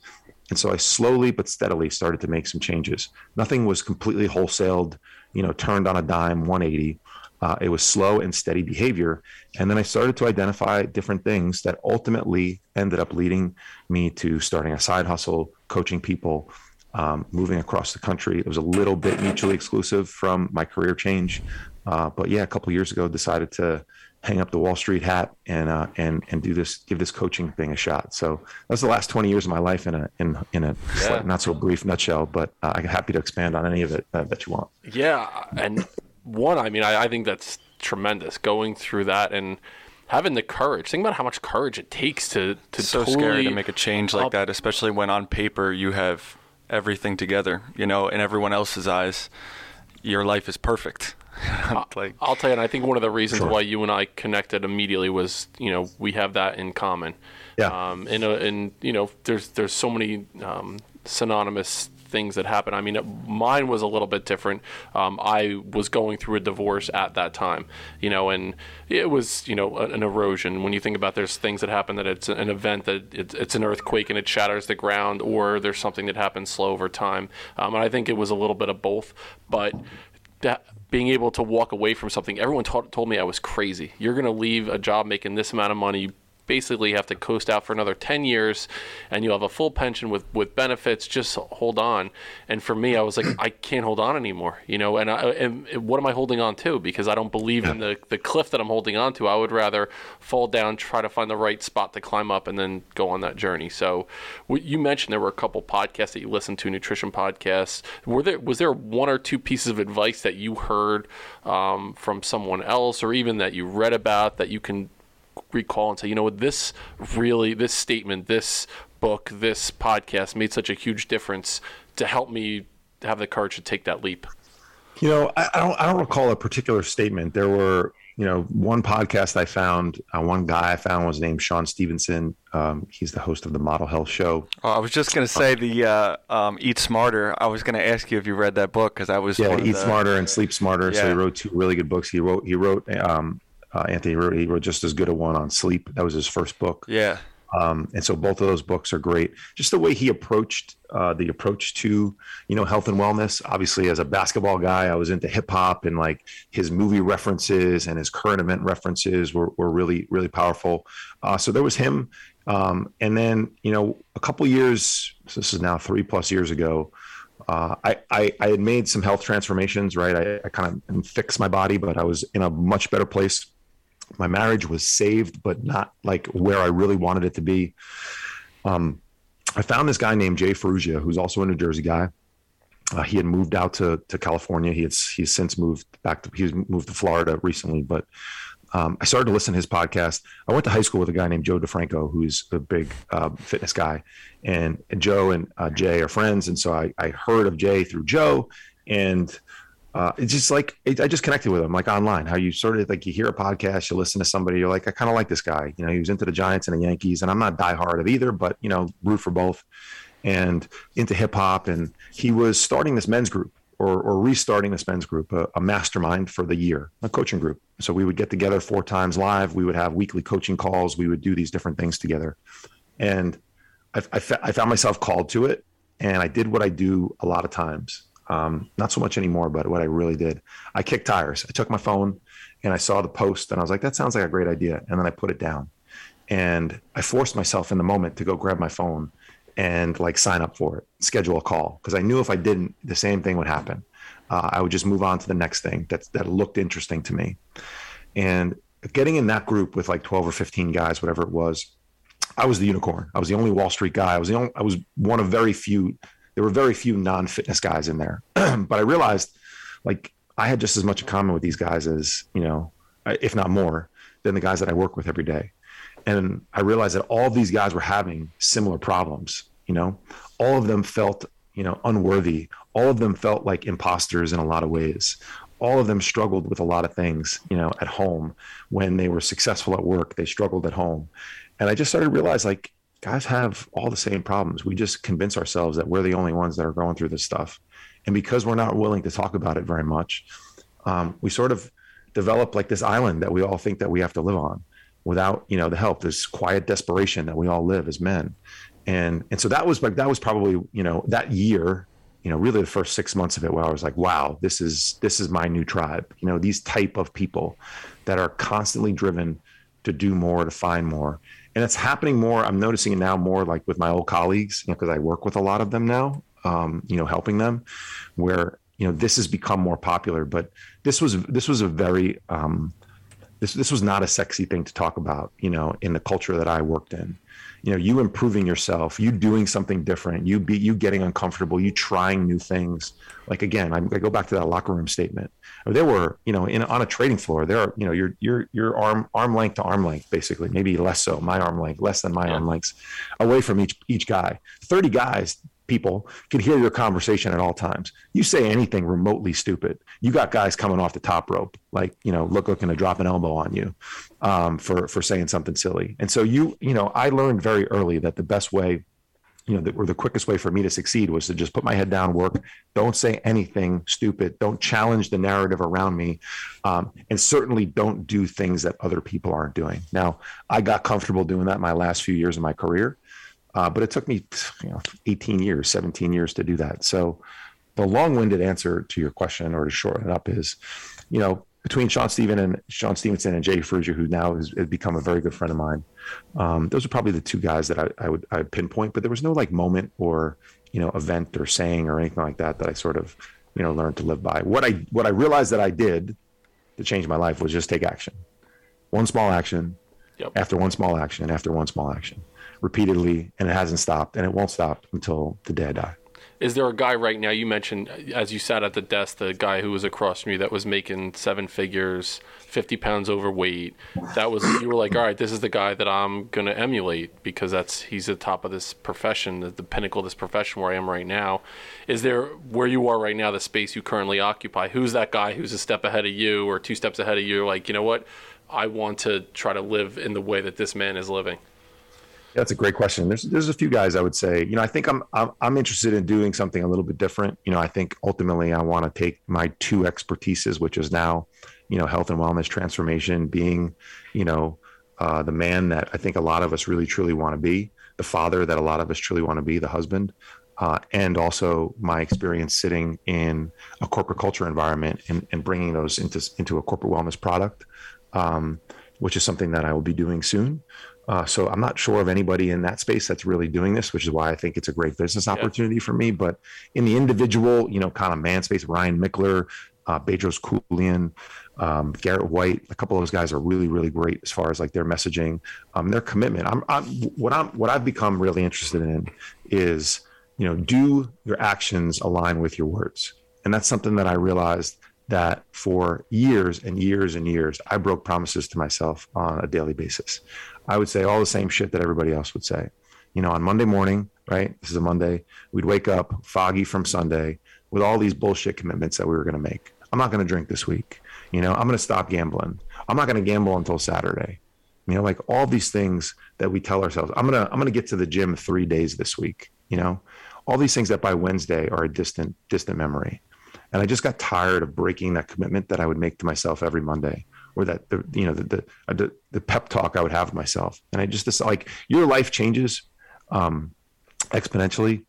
And so I slowly but steadily started to make some changes. Nothing was completely wholesaled, you know, turned on a dime 180. Uh, it was slow and steady behavior. And then I started to identify different things that ultimately ended up leading me to starting a side hustle, coaching people, um, moving across the country. It was a little bit mutually exclusive from my career change. Uh, but yeah, a couple years ago, decided to hang up the Wall Street hat and uh, and and do this, give this coaching thing a shot. So that's the last 20 years of my life in a in in a yeah. not so brief nutshell. But uh, I'm happy to expand on any of it uh, that you want. Yeah, and one, I mean, I, I think that's tremendous going through that and having the courage. Think about how much courage it takes to to so totally scary to make a change like up. that, especially when on paper you have everything together. You know, in everyone else's eyes, your life is perfect. *laughs* like, I'll tell you, and I think one of the reasons sure. why you and I connected immediately was, you know, we have that in common. Yeah. Um, and, uh, and you know, there's there's so many um, synonymous things that happen. I mean, mine was a little bit different. Um, I was going through a divorce at that time, you know, and it was, you know, an erosion. When you think about there's things that happen that it's an event that it's, it's an earthquake and it shatters the ground, or there's something that happens slow over time. Um, and I think it was a little bit of both, but that being able to walk away from something, everyone t- told me I was crazy. You're going to leave a job making this amount of money basically you have to coast out for another 10 years and you'll have a full pension with, with benefits. Just hold on. And for me i was like i can't hold on anymore you know? And, I, and what am i holding on to? Because i don't believe in the, the cliff that i'm holding on to. I would rather fall down try to find the right spot to climb up and then go on that journey. So you mentioned there were a couple podcasts that you listened to nutrition podcasts. Were there was there one or two pieces of advice that you heard um, from someone else or even that you read about that you can recall and say, you know what, this really, this statement, this book, this podcast made such a huge difference to help me have the courage to take that leap? You know, I, I don't, I don't recall a particular statement. There were, you know, one podcast I found, uh, one guy I found was named Shawn Stevenson. Um, he's the host of the Model Health Show. Oh, I was just going to say the uh, um, Eat Smarter. I was going to ask you if you read that book because I was yeah, Eat the... Smarter and Sleep Smarter. Yeah. So he wrote two really good books. He wrote he wrote um, uh, Anthony wrote, he wrote just as good a one on sleep. That was his first book. Yeah. Um, and so both of those books are great. Just the way he approached uh, the approach to you know health and wellness. Obviously, as a basketball guy, I was into hip hop and like his movie references and his current event references were, were really really powerful. Uh, so there was him, um, and then you know a couple years. So this is now three plus years ago. Uh, I, I, I had made some health transformations, right? I, I kind of fixed my body, but I was in a much better place my marriage was saved, but not like where I really wanted it to be. Um, I found this guy named Jay Ferruggia, who's also a New Jersey guy. Uh, he had moved out to, to California. He had he's since moved back to he's moved to Florida recently, but um, I started to listen to his podcast. I went to high school with a guy named Joe DeFranco, who's a big uh, fitness guy, and, and Joe and uh, Jay are friends, and so I, I heard of Jay through Joe, and uh, it's just like it, I just connected with him like online. How you sort of like you hear a podcast, you listen to somebody, you're like, I kind of like this guy. You know, he was into the Giants and the Yankees, and I'm not diehard of either, but you know, root for both. And into hip hop, and he was starting this men's group or, or restarting this men's group, a, a, mastermind for the year, a coaching group. So we would get together four times live. We would have weekly coaching calls. We would do these different things together, and I, I, I found myself called to it, and I did what I do a lot of times um, not so much anymore, but what I really did, I kicked tires. I took my phone and I saw the post and I was like, that sounds like a great idea. And then I put it down and I forced myself in the moment to go grab my phone and like sign up for it, schedule a call. Cause I knew if I didn't, the same thing would happen. Uh, I would just move on to the next thing that, that looked interesting to me. And getting in that group with like 12 or 15 guys, whatever it was, I was the unicorn. I was the only Wall Street guy. I was the only, I was one of very few there were very few non-fitness guys in there. *clears throat* But i realized like i had just as much in common with these guys as you know if not more than the guys that i work with every day. And i realized that all these guys were having similar problems you know? All of them felt you know unworthy. All of them felt like imposters in a lot of ways. All of them struggled with a lot of things you know at home. When they were successful at work they struggled at home. And i just started to realize like guys have all the same problems. We just convince ourselves that we're the only ones that are going through this stuff. And because we're not willing to talk about it very much, um, we sort of develop like this island that we all think that we have to live on without, you know, the help, this quiet desperation that we all live as men. And, and so that was like, that was probably, you know, that year, you know, really the first six months of it where I was like, wow, this is, this is my new tribe. You know, these type of people that are constantly driven to do more, to find more and it's happening more. I'm noticing it now more like with my old colleagues, you know, because I work with a lot of them now, um, you know, helping them, where you know this has become more popular. But this was this was a very um, this this was not a sexy thing to talk about, you know, in the culture that I worked in you know you improving yourself you doing something different you be you getting uncomfortable you trying new things. Like again i go back to that locker room statement. There were you know in on a trading floor there are you know your your your arm arm length to arm length basically maybe less so my arm length less than my yeah. arm lengths away from each each guy. 30 guys people can hear your conversation at all times. You say anything remotely stupid, you got guys coming off the top rope, like you know, look looking to drop an elbow on you um, for for saying something silly. And so you you know, I learned very early that the best way. You know, the, or the quickest way for me to succeed was to just put my head down, work. Don't say anything stupid. Don't challenge the narrative around me, um, and certainly don't do things that other people aren't doing. Now, I got comfortable doing that my last few years of my career, uh, but it took me, you know, 18 years, 17 years to do that. So the long-winded answer to your question, or to shorten it up, is, you know, between Sean Steven and Shawn Stevenson and Jay Ferruggia, who now has, has, become a very good friend of mine. Um, those are probably the two guys that I, I would I pinpoint. But there was no like moment or you know event or saying or anything like that that I sort of you know learned to live by. What I what I realized that I did to change my life was just take action, one small action, yep. after one small action, after one small action, repeatedly, and it hasn't stopped, and it won't stop until the day I die. Is there a guy right now? You mentioned as you sat at the desk, the guy who was across from you that was making seven figures, fifty pounds overweight. That was you were like, all right, this is the guy that I'm gonna emulate because that's he's at the top of this profession, the, the pinnacle of this profession where I am right now. Is there where you are right now, the space you currently occupy? Who's that guy who's a step ahead of you or two steps ahead of you? Like, you know what? I want to try to live in the way that this man is living. That's a great question. There's there's a few guys I would say. You know, I think I'm I'm, I'm interested in doing something a little bit different. You know, I think ultimately I want to take my two expertises, which is now, you know, health and wellness transformation, being, you know, uh, the man that I think a lot of us really truly want to be, the father that a lot of us truly want to be, the husband, uh, and also my experience sitting in a corporate culture environment and, and bringing those into into a corporate wellness product, um, which is something that I will be doing soon. Uh, so I'm not sure of anybody in that space that's really doing this, which is why I think it's a great business opportunity yeah. for me. But in the individual, you know, kind of man space, Ryan Michler, uh, Bedros Keuilian, um, Garrett White, a couple of those guys are really, really great as far as like their messaging, um, their commitment. I'm, I'm what I'm what I've become really interested in is you know, do your actions align with your words, and that's something that I realized that for years and years and years, I broke promises to myself on a daily basis. I would say all the same shit that everybody else would say. You know, on Monday morning, right? This is a Monday. We'd wake up foggy from Sunday with all these bullshit commitments that we were going to make. I'm not going to drink this week. You know, I'm going to stop gambling. I'm not going to gamble until Saturday. You know, like all these things that we tell ourselves. I'm going to I'm going to get to the gym 3 days this week, you know. All these things that by Wednesday are a distant distant memory. And I just got tired of breaking that commitment that I would make to myself every Monday or that the you know the the, uh, the, pep talk I would have myself. And I just like your life changes um, exponentially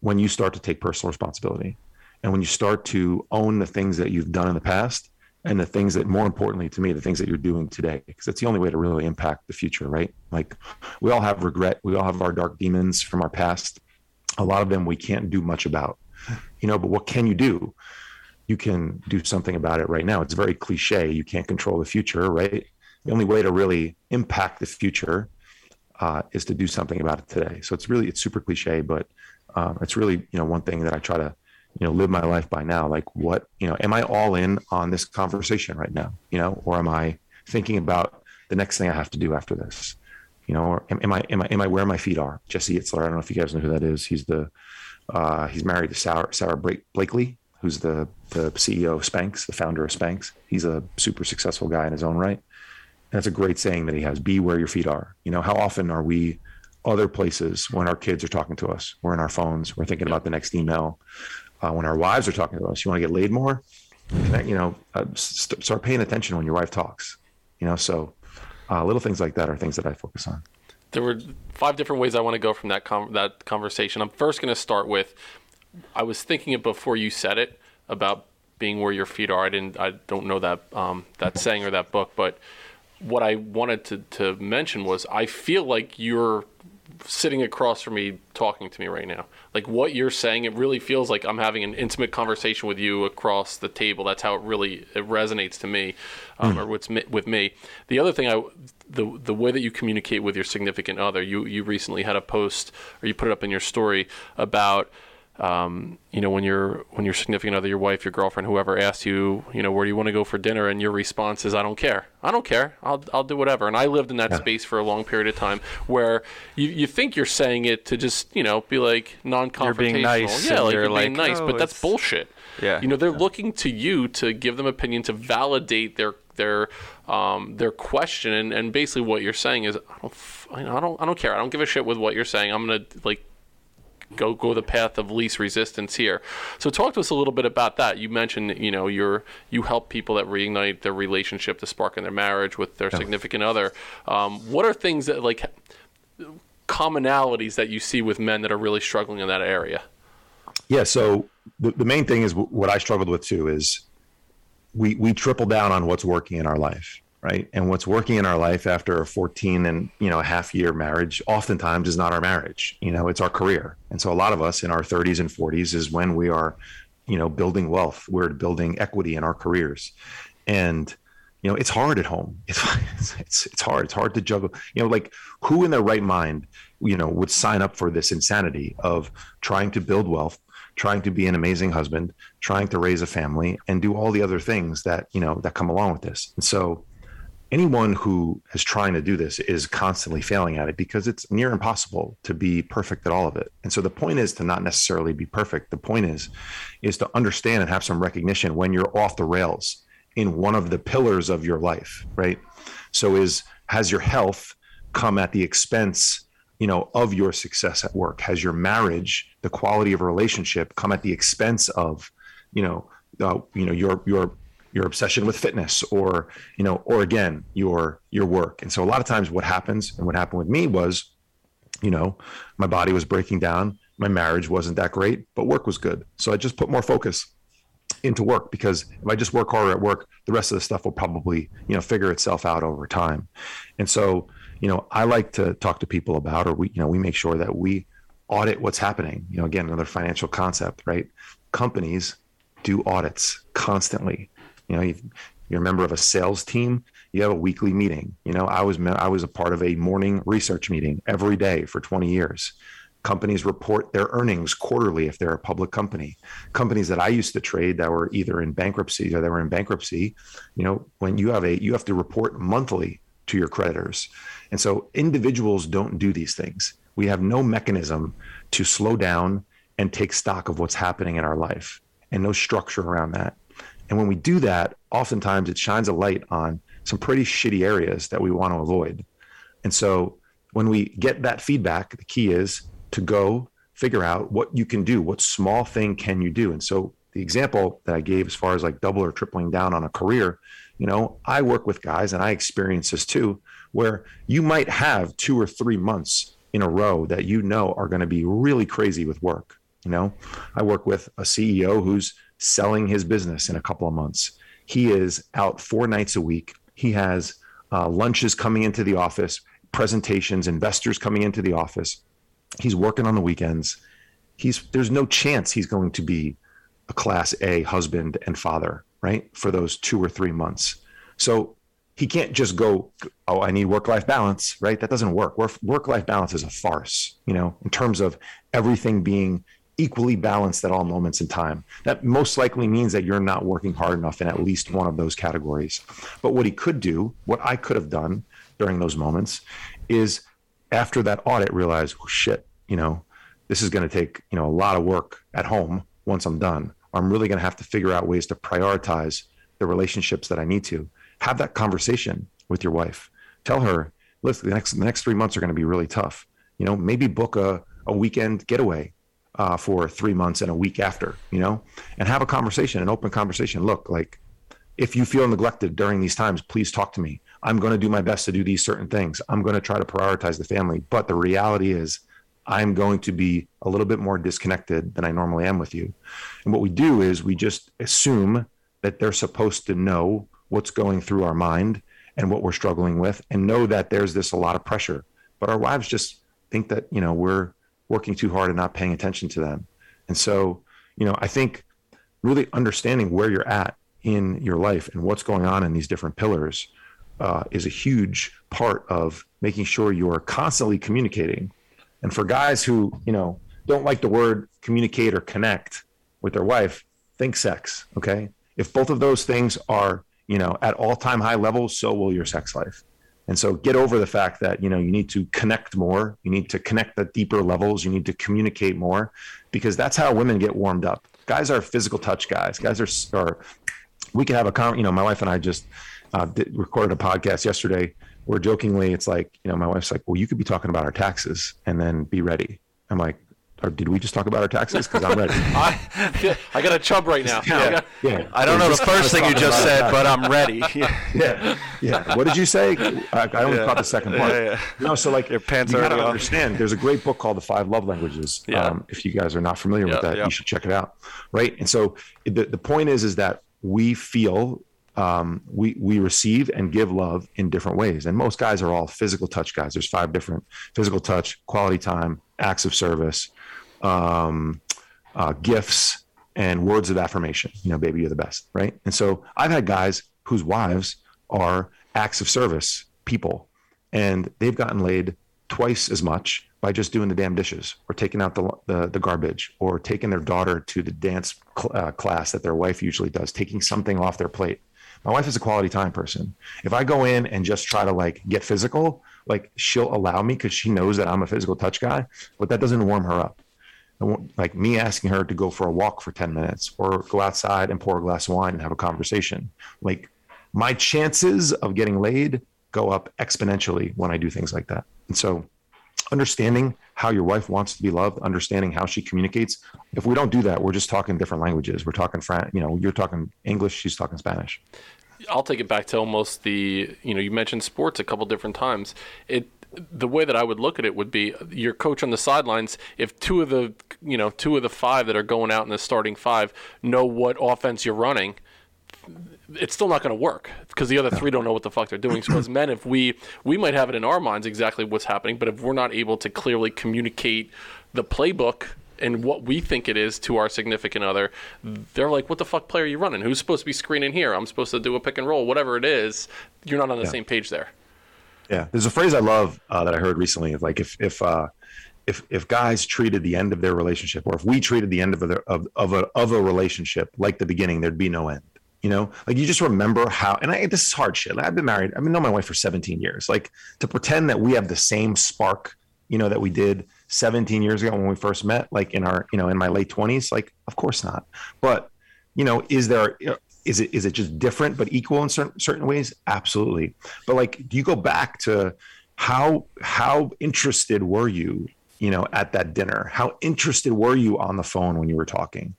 when you start to take personal responsibility and when you start to own the things that you've done in the past and the things that more importantly to me the things that you're doing today. Because that's the only way to really impact the future right? Like we all have regret. We all have our dark demons from our past. A lot of them we can't do much about you know but what can you do you can do something about it right now. It's very cliche. You can't control the future, right? The only way to really impact the future uh, is to do something about it today. So it's really it's super cliche, but um, it's really you know one thing that I try to you know live my life by now. Like what you know, am I all in on this conversation right now? You know, or am I thinking about the next thing I have to do after this? You know, or am, am I am I am I where my feet are? Jesse Itzler. I don't know if you guys know who that is. He's the uh, he's married to Sarah, Sara Blakely who's the the CEO of Spanx, the founder of Spanx. He's a super successful guy in his own right. And it's a great saying that he has: "Be where your feet are." You know, how often are we other places when our kids are talking to us? We're in our phones. We're thinking about the next email. Uh, when our wives are talking to us, you want to get laid more. You know, uh, st- start paying attention when your wife talks. You know, so uh, little things like that are things that I focus on. There were five different ways I want to go from that com- that conversation. I'm first going to start with I was thinking it before you said it about being where your feet are. I didn't. I don't know that um, that saying or that book, but what I wanted to, to mention was I feel like you're sitting across from me talking to me right now. Like what you're saying, it really feels like I'm having an intimate conversation with you across the table. That's how it really it resonates to me, um, mm. or what's with me. The other thing, I the the way that you communicate with your significant other. You you recently had a post or you put it up in your story about um, you know, when you're when your significant other, your wife, your girlfriend, whoever asks you, you know, where do you want to go for dinner, and your response is, "I don't care. I don't care. I'll I'll do whatever." And I lived in that yeah. space for a long period of time, where you, you think you're saying it to just you know be like non-confrontational, you're being nice, yeah, like you're, you're being nice, oh, but that's bullshit. Yeah, you know, they're yeah. looking to you to give them opinion to validate their their um, their question, and, and basically what you're saying is, I don't, I don't, I don't care. I don't give a shit with what you're saying. I'm gonna like go go the path of least resistance here. So talk to us a little bit about that. You mentioned you know you're you help people that reignite their relationship, the spark in their marriage with their significant other. Um, what are things that like commonalities that you see with men that are really struggling in that area? Yeah. So the, the main thing is what I struggled with too is we we triple down on what's working in our life right? And what's working in our life after a 14 and you know a half year marriage oftentimes is not our marriage you know it's our career. And so a lot of us in our 30s and 40s is when we are you know building wealth we're building equity in our careers. And you know it's hard at home. *laughs* It's, it's it's hard. It's hard to juggle you know like who in their right mind you know would sign up for this insanity of trying to build wealth trying to be an amazing husband trying to raise a family and do all the other things that you know that come along with this? And so anyone who is trying to do this is constantly failing at it because it's near impossible to be perfect at all of it. And so the point is to not necessarily be perfect. The point is is to understand and have some recognition when you're off the rails in one of the pillars of your life, right? So is has your health come at the expense you know of your success at work has your marriage the quality of a relationship come at the expense of you know uh, you know your your your obsession with fitness or you know or again your your work. And so a lot of times what happens and what happened with me was you know my body was breaking down. My marriage wasn't that great but work was good. So i just put more focus into work because if i just work harder at work the rest of the stuff will probably you know figure itself out over time. And so you know i like to talk to people about or we you know we make sure that we audit what's happening. You know again another financial concept right? Companies do audits constantly you know, you, you're a member of a sales team. You have a weekly meeting. You know, I was I was a part of a morning research meeting every day for 20 years. Companies report their earnings quarterly if they're a public company. Companies that I used to trade that were either in bankruptcy or that were in bankruptcy, you know, when you have a you have to report monthly to your creditors. And so individuals don't do these things. We have no mechanism to slow down and take stock of what's happening in our life and no structure around that. And when we do that, oftentimes it shines a light on some pretty shitty areas that we want to avoid. And so when we get that feedback, the key is to go figure out what you can do. What small thing can you do? And so the example that I gave as far as like double or tripling down on a career, you know, I work with guys and I experience this too, where you might have two or three months in a row that you know are going to be really crazy with work. You know, I work with a CEO who's selling his business in a couple of months. He is out four nights a week. He has uh, lunches coming into the office, presentations, investors coming into the office. He's working on the weekends. He's there's no chance he's going to be a class A husband and father, right? For those two or three months. So he can't just go, oh, I need work life balance, right? That doesn't work. Work life balance is a farce, you know, in terms of everything being equally balanced at all moments in time. That most likely means that you're not working hard enough in at least one of those categories. But what he could do, what I could have done during those moments, is after that audit realize, oh, shit, you know, this is going to take you know a lot of work at home once I'm done. I'm really going to have to figure out ways to prioritize the relationships that I need to. Have that conversation with your wife. Tell her, listen, the next the next three months are going to be really tough. You know, maybe book a, a weekend getaway uh, for three months and a week after, you know, and have a conversation, an open conversation. Look, like if you feel neglected during these times, please talk to me. I'm going to do my best to do these certain things. I'm going to try to prioritize the family. But the reality is, I'm going to be a little bit more disconnected than I normally am with you. And what we do is we just assume that they're supposed to know what's going through our mind and what we're struggling with and know that there's this a lot of pressure. But our wives just think that, you know, we're working too hard and not paying attention to them. And so, you know, I think really understanding where you're at in your life and what's going on in these different pillars uh, is a huge part of making sure you're constantly communicating. And for guys who, you know, don't like the word communicate or connect with their wife, think sex. Okay. If both of those things are, you know, at all time high levels, so will your sex life. And so get over the fact that, you know, you need to connect more. You need to connect at deeper levels. You need to communicate more because that's how women get warmed up. Guys are physical touch guys. Guys are, are we can have a con, you know, my wife and I just uh, did, recorded a podcast yesterday where jokingly it's like, you know, my wife's like, well, you could be talking about our taxes and then be ready. I'm like, or did we just talk about our taxes? Because I'm ready. *laughs* I, I got a chub right now. Yeah, yeah. I don't know the first thing you just said, but I'm ready. *laughs* yeah, yeah. What did you say? I, I only yeah. caught the second part. Yeah, yeah. No, so like your pants you gotta understand. There's a great book called The Five Love Languages. Yeah. Um, if you guys are not familiar with that, you should check it out. Right. And so the the point is, is that we feel um, we we receive and give love in different ways. And most guys are all physical touch guys. There's five different physical touch, quality time, acts of service, um, uh, gifts, and words of affirmation. You know, baby, you're the best, right? And so I've had guys whose wives are acts of service people, and they've gotten laid twice as much by just doing the damn dishes or taking out the, the, the garbage or taking their daughter to the dance cl- uh, class that their wife usually does, taking something off their plate. My wife is a quality time person. If I go in and just try to like get physical, like she'll allow me because she knows that I'm a physical touch guy, but that doesn't warm her up. Like me asking her to go for a walk for 10 minutes or go outside and pour a glass of wine and have a conversation. Like my chances of getting laid go up exponentially when I do things like that. And so understanding how your wife wants to be loved, understanding how she communicates. If we don't do that, we're just talking different languages. We're talking French, you know, you're talking English, she's talking Spanish. I'll take it back to almost the, you know, you mentioned sports a couple different times. It the way that I would look at it would be your coach on the sidelines. If two of the, you know, two of the five that are going out in the starting five know what offense you're running, it's still not going to work because the other three don't know what the fuck they're doing. So as men, if we we might have it in our minds exactly what's happening, but if we're not able to clearly communicate the playbook and what we think it is to our significant other, they're like, "What the fuck play are you running? Who's supposed to be screening here? I'm supposed to do a pick and roll, whatever it is." You're not on the yeah. same page there. Yeah, there's a phrase I love uh, that I heard recently. Of like if if uh, if if guys treated the end of their relationship, or if we treated the end of a, of, of a of a relationship like the beginning, there'd be no end. You know, like you just remember how, and I, this is hard shit. I've been married. I've been known my wife for 17 years. Like to pretend that we have the same spark, you know, that we did 17 years ago when we first met, like in our, you know, in my late 20s. Like, of course not. But, you know, is there, is it is it just different but equal in certain certain ways? Absolutely. But like, do you go back to how how interested were you, you know, at that dinner? How interested were you on the phone when you were talking?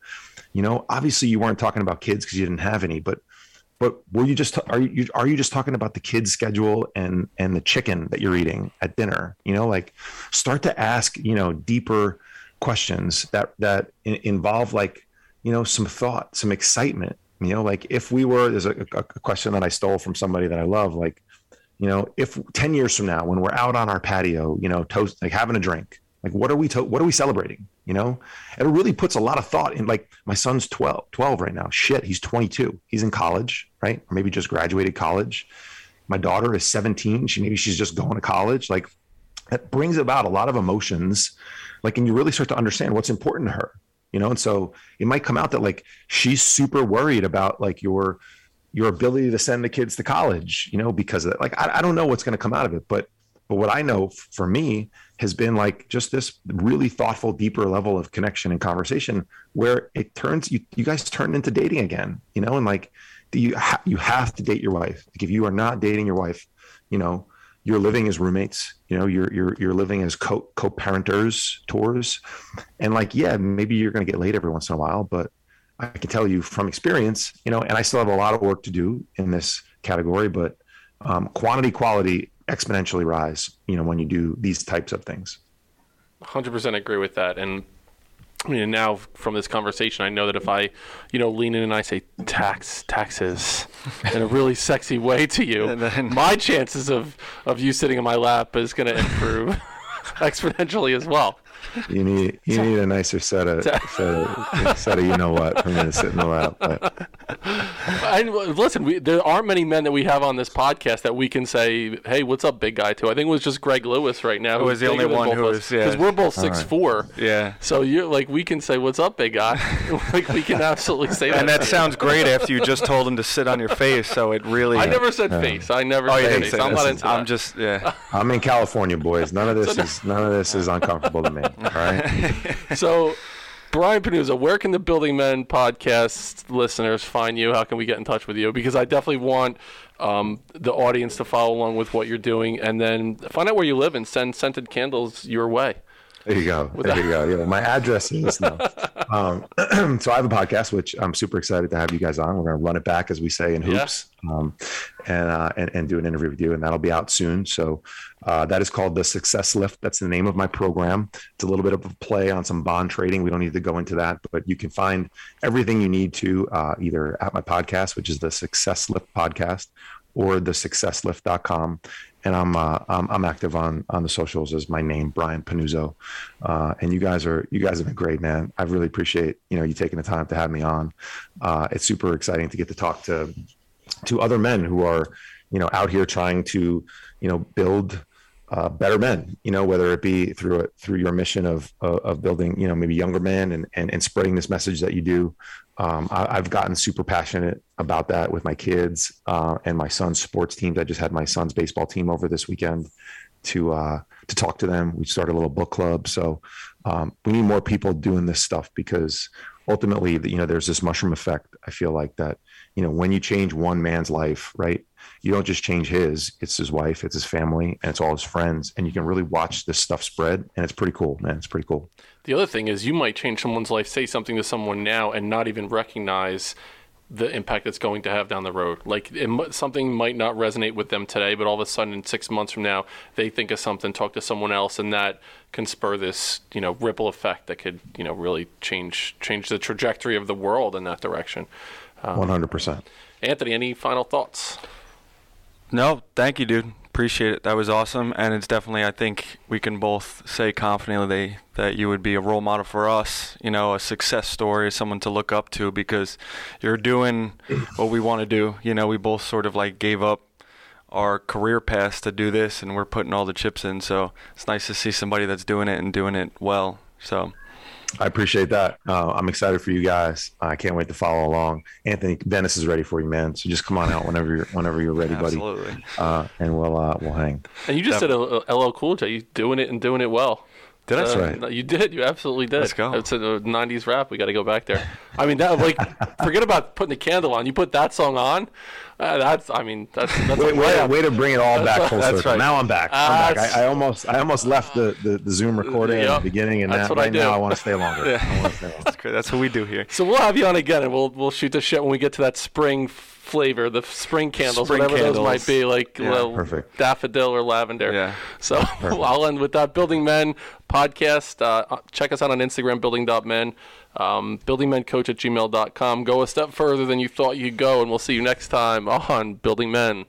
You know, obviously you weren't talking about kids because you didn't have any, but but were you just are you are you just talking about the kids schedule and and the chicken that you're eating at dinner? You know, like start to ask you know deeper questions that that involve like you know some thought, some excitement. You know, like if we were there's a, a question that I stole from somebody that I love, like you know, if 10 years from now when we're out on our patio, you know, toast like having a drink, like what are we to- what are we celebrating? You know, it really puts a lot of thought in. Like my son's 12, 12 right now. Shit, he's 22. He's in college, right? Or maybe just graduated college. My daughter is 17. She maybe she's just going to college. Like that brings about a lot of emotions. Like, and you really start to understand what's important to her. You know, and so it might come out that like she's super worried about like your your ability to send the kids to college. You know, because of, that like I, I don't know what's going to come out of it, but but what I know for me has been like just this really thoughtful, deeper level of connection and conversation where it turns you, you guys turn into dating again, you know, and like, you, ha- you have to date your wife. Like if you are not dating your wife, you know, you're living as roommates, you know, you're, you're, you're living as co co-parenters tours. And like, yeah, maybe you're going to get late every once in a while, but I can tell you from experience, you know, and I still have a lot of work to do in this category, but um, quantity, quality exponentially rise, you know, when you do these types of things. 100% agree with that. And I mean, now from this conversation, I know that if I, you know, lean in and I say tax taxes in a really sexy way to you, then... my chances of of you sitting in my lap is going to improve *laughs* exponentially as well you need you need a nicer set of set of, set of you know what for me to sit in the lap. But. And listen, we, there aren't many men that we have on this podcast that we can say, "Hey, what's up, big guy?" To I think it was just Greg Lewis right now. Who was the only one who was because yeah. we're both six right. four. Yeah. So you're like we can say, "What's up, big guy?" *laughs* *laughs* like we can absolutely say that. And that sounds great after you just told him to sit on your face. So it really. I never said face. I never oh, said face. I'm not into I'm just yeah. *laughs* I'm in California, boys. None of this is none of this is uncomfortable to me. All right. so, Brian Panuzzo, where can the Building Men podcast listeners find you? How can we get in touch with you? Because I definitely want um, the audience to follow along with what you're doing, and then find out where you live and send scented candles your way. There you go. There you go. Yeah, my address is no. *laughs* Um, *clears throat* so I have a podcast which I'm super excited to have you guys on. We're going to run it back, as we say in hoops, um, and, uh, and and do an interview with you, and that'll be out soon. So uh, that is called the Success Lift. That's the name of my program. It's a little bit of a play on some bond trading. We don't need to go into that, but you can find everything you need to uh, either at my podcast, which is the Success Lift podcast, or the successlift.com and I'm, uh, I'm, I'm active on on the socials as my name Brian Panuzzo, uh, and you guys are you guys have been great, man. I really appreciate you know you taking the time to have me on. Uh, it's super exciting to get to talk to to other men who are you know out here trying to you know build uh, better men, you know, whether it be through it through your mission of, of, of building, you know, maybe younger men and, and and spreading this message that you do. Um, I, have gotten super passionate about that with my kids uh, and my son's sports teams. I just had my son's baseball team over this weekend to uh, to talk to them. We started a little book club, so um, we need more people doing this stuff because ultimately, you know, there's this mushroom effect. I feel like that, you know, when you change one man's life, right, you don't just change his, it's his wife, it's his family, and it's all his friends. And you can really watch this stuff spread. And it's pretty cool, man. It's pretty cool. The other thing is you might change someone's life, say something to someone now, and not even recognize the impact it's going to have down the road. Like it, something might not resonate with them today, but all of a sudden, in six months from now, they think of something, talk to someone else, and that can spur this, you know, ripple effect that could, you know, really change change the trajectory of the world in that direction. Um, One hundred percent. Anthony, any final thoughts? No, thank you, dude. Appreciate it. That was awesome, and it's definitely. I think we can both say confidently that you would be a role model for us. You know, a success story, someone to look up to, because you're doing what we want to do. You know, we both sort of like gave up our career paths to do this, and we're putting all the chips in. So it's nice to see somebody that's doing it and doing it well. So I appreciate that. Uh, I'm excited for you guys. I can't wait to follow along. Anthony Dennis is ready for you, man. So just come on out whenever you're whenever you're ready, buddy. Absolutely. Uh, and we'll uh, we'll hang. And you just Definitely. said a, a LL Cool J. You doing it and doing it well. Did That's right. Uh, you did. You absolutely did. Let's go. It's a '90s rap. We got to go back there. I mean, that like, *laughs* forget about putting the candle on. You put that song on. Uh, that's. I mean, that's. that's way, way, way, to bring it all back full circle. Right. Now I'm back. I'm back. I, I, almost, I almost left the, the, the Zoom recording yep. at the beginning, and now, right now I want to stay longer. *laughs* yeah. Stay longer. that's great. That's what we do here. So we'll have you on again, and we'll we'll shoot the shit when we get to that spring flavor, the spring candles, spring whatever candles. those might be, like yeah, perfect. daffodil or lavender. Yeah. So *laughs* I'll end with that. Building Men podcast. Uh, uh, check us out on Instagram, building.men. Um, buildingmencoach at gmail.com. Go a step further than you thought you'd go, and we'll see you next time on Building Men.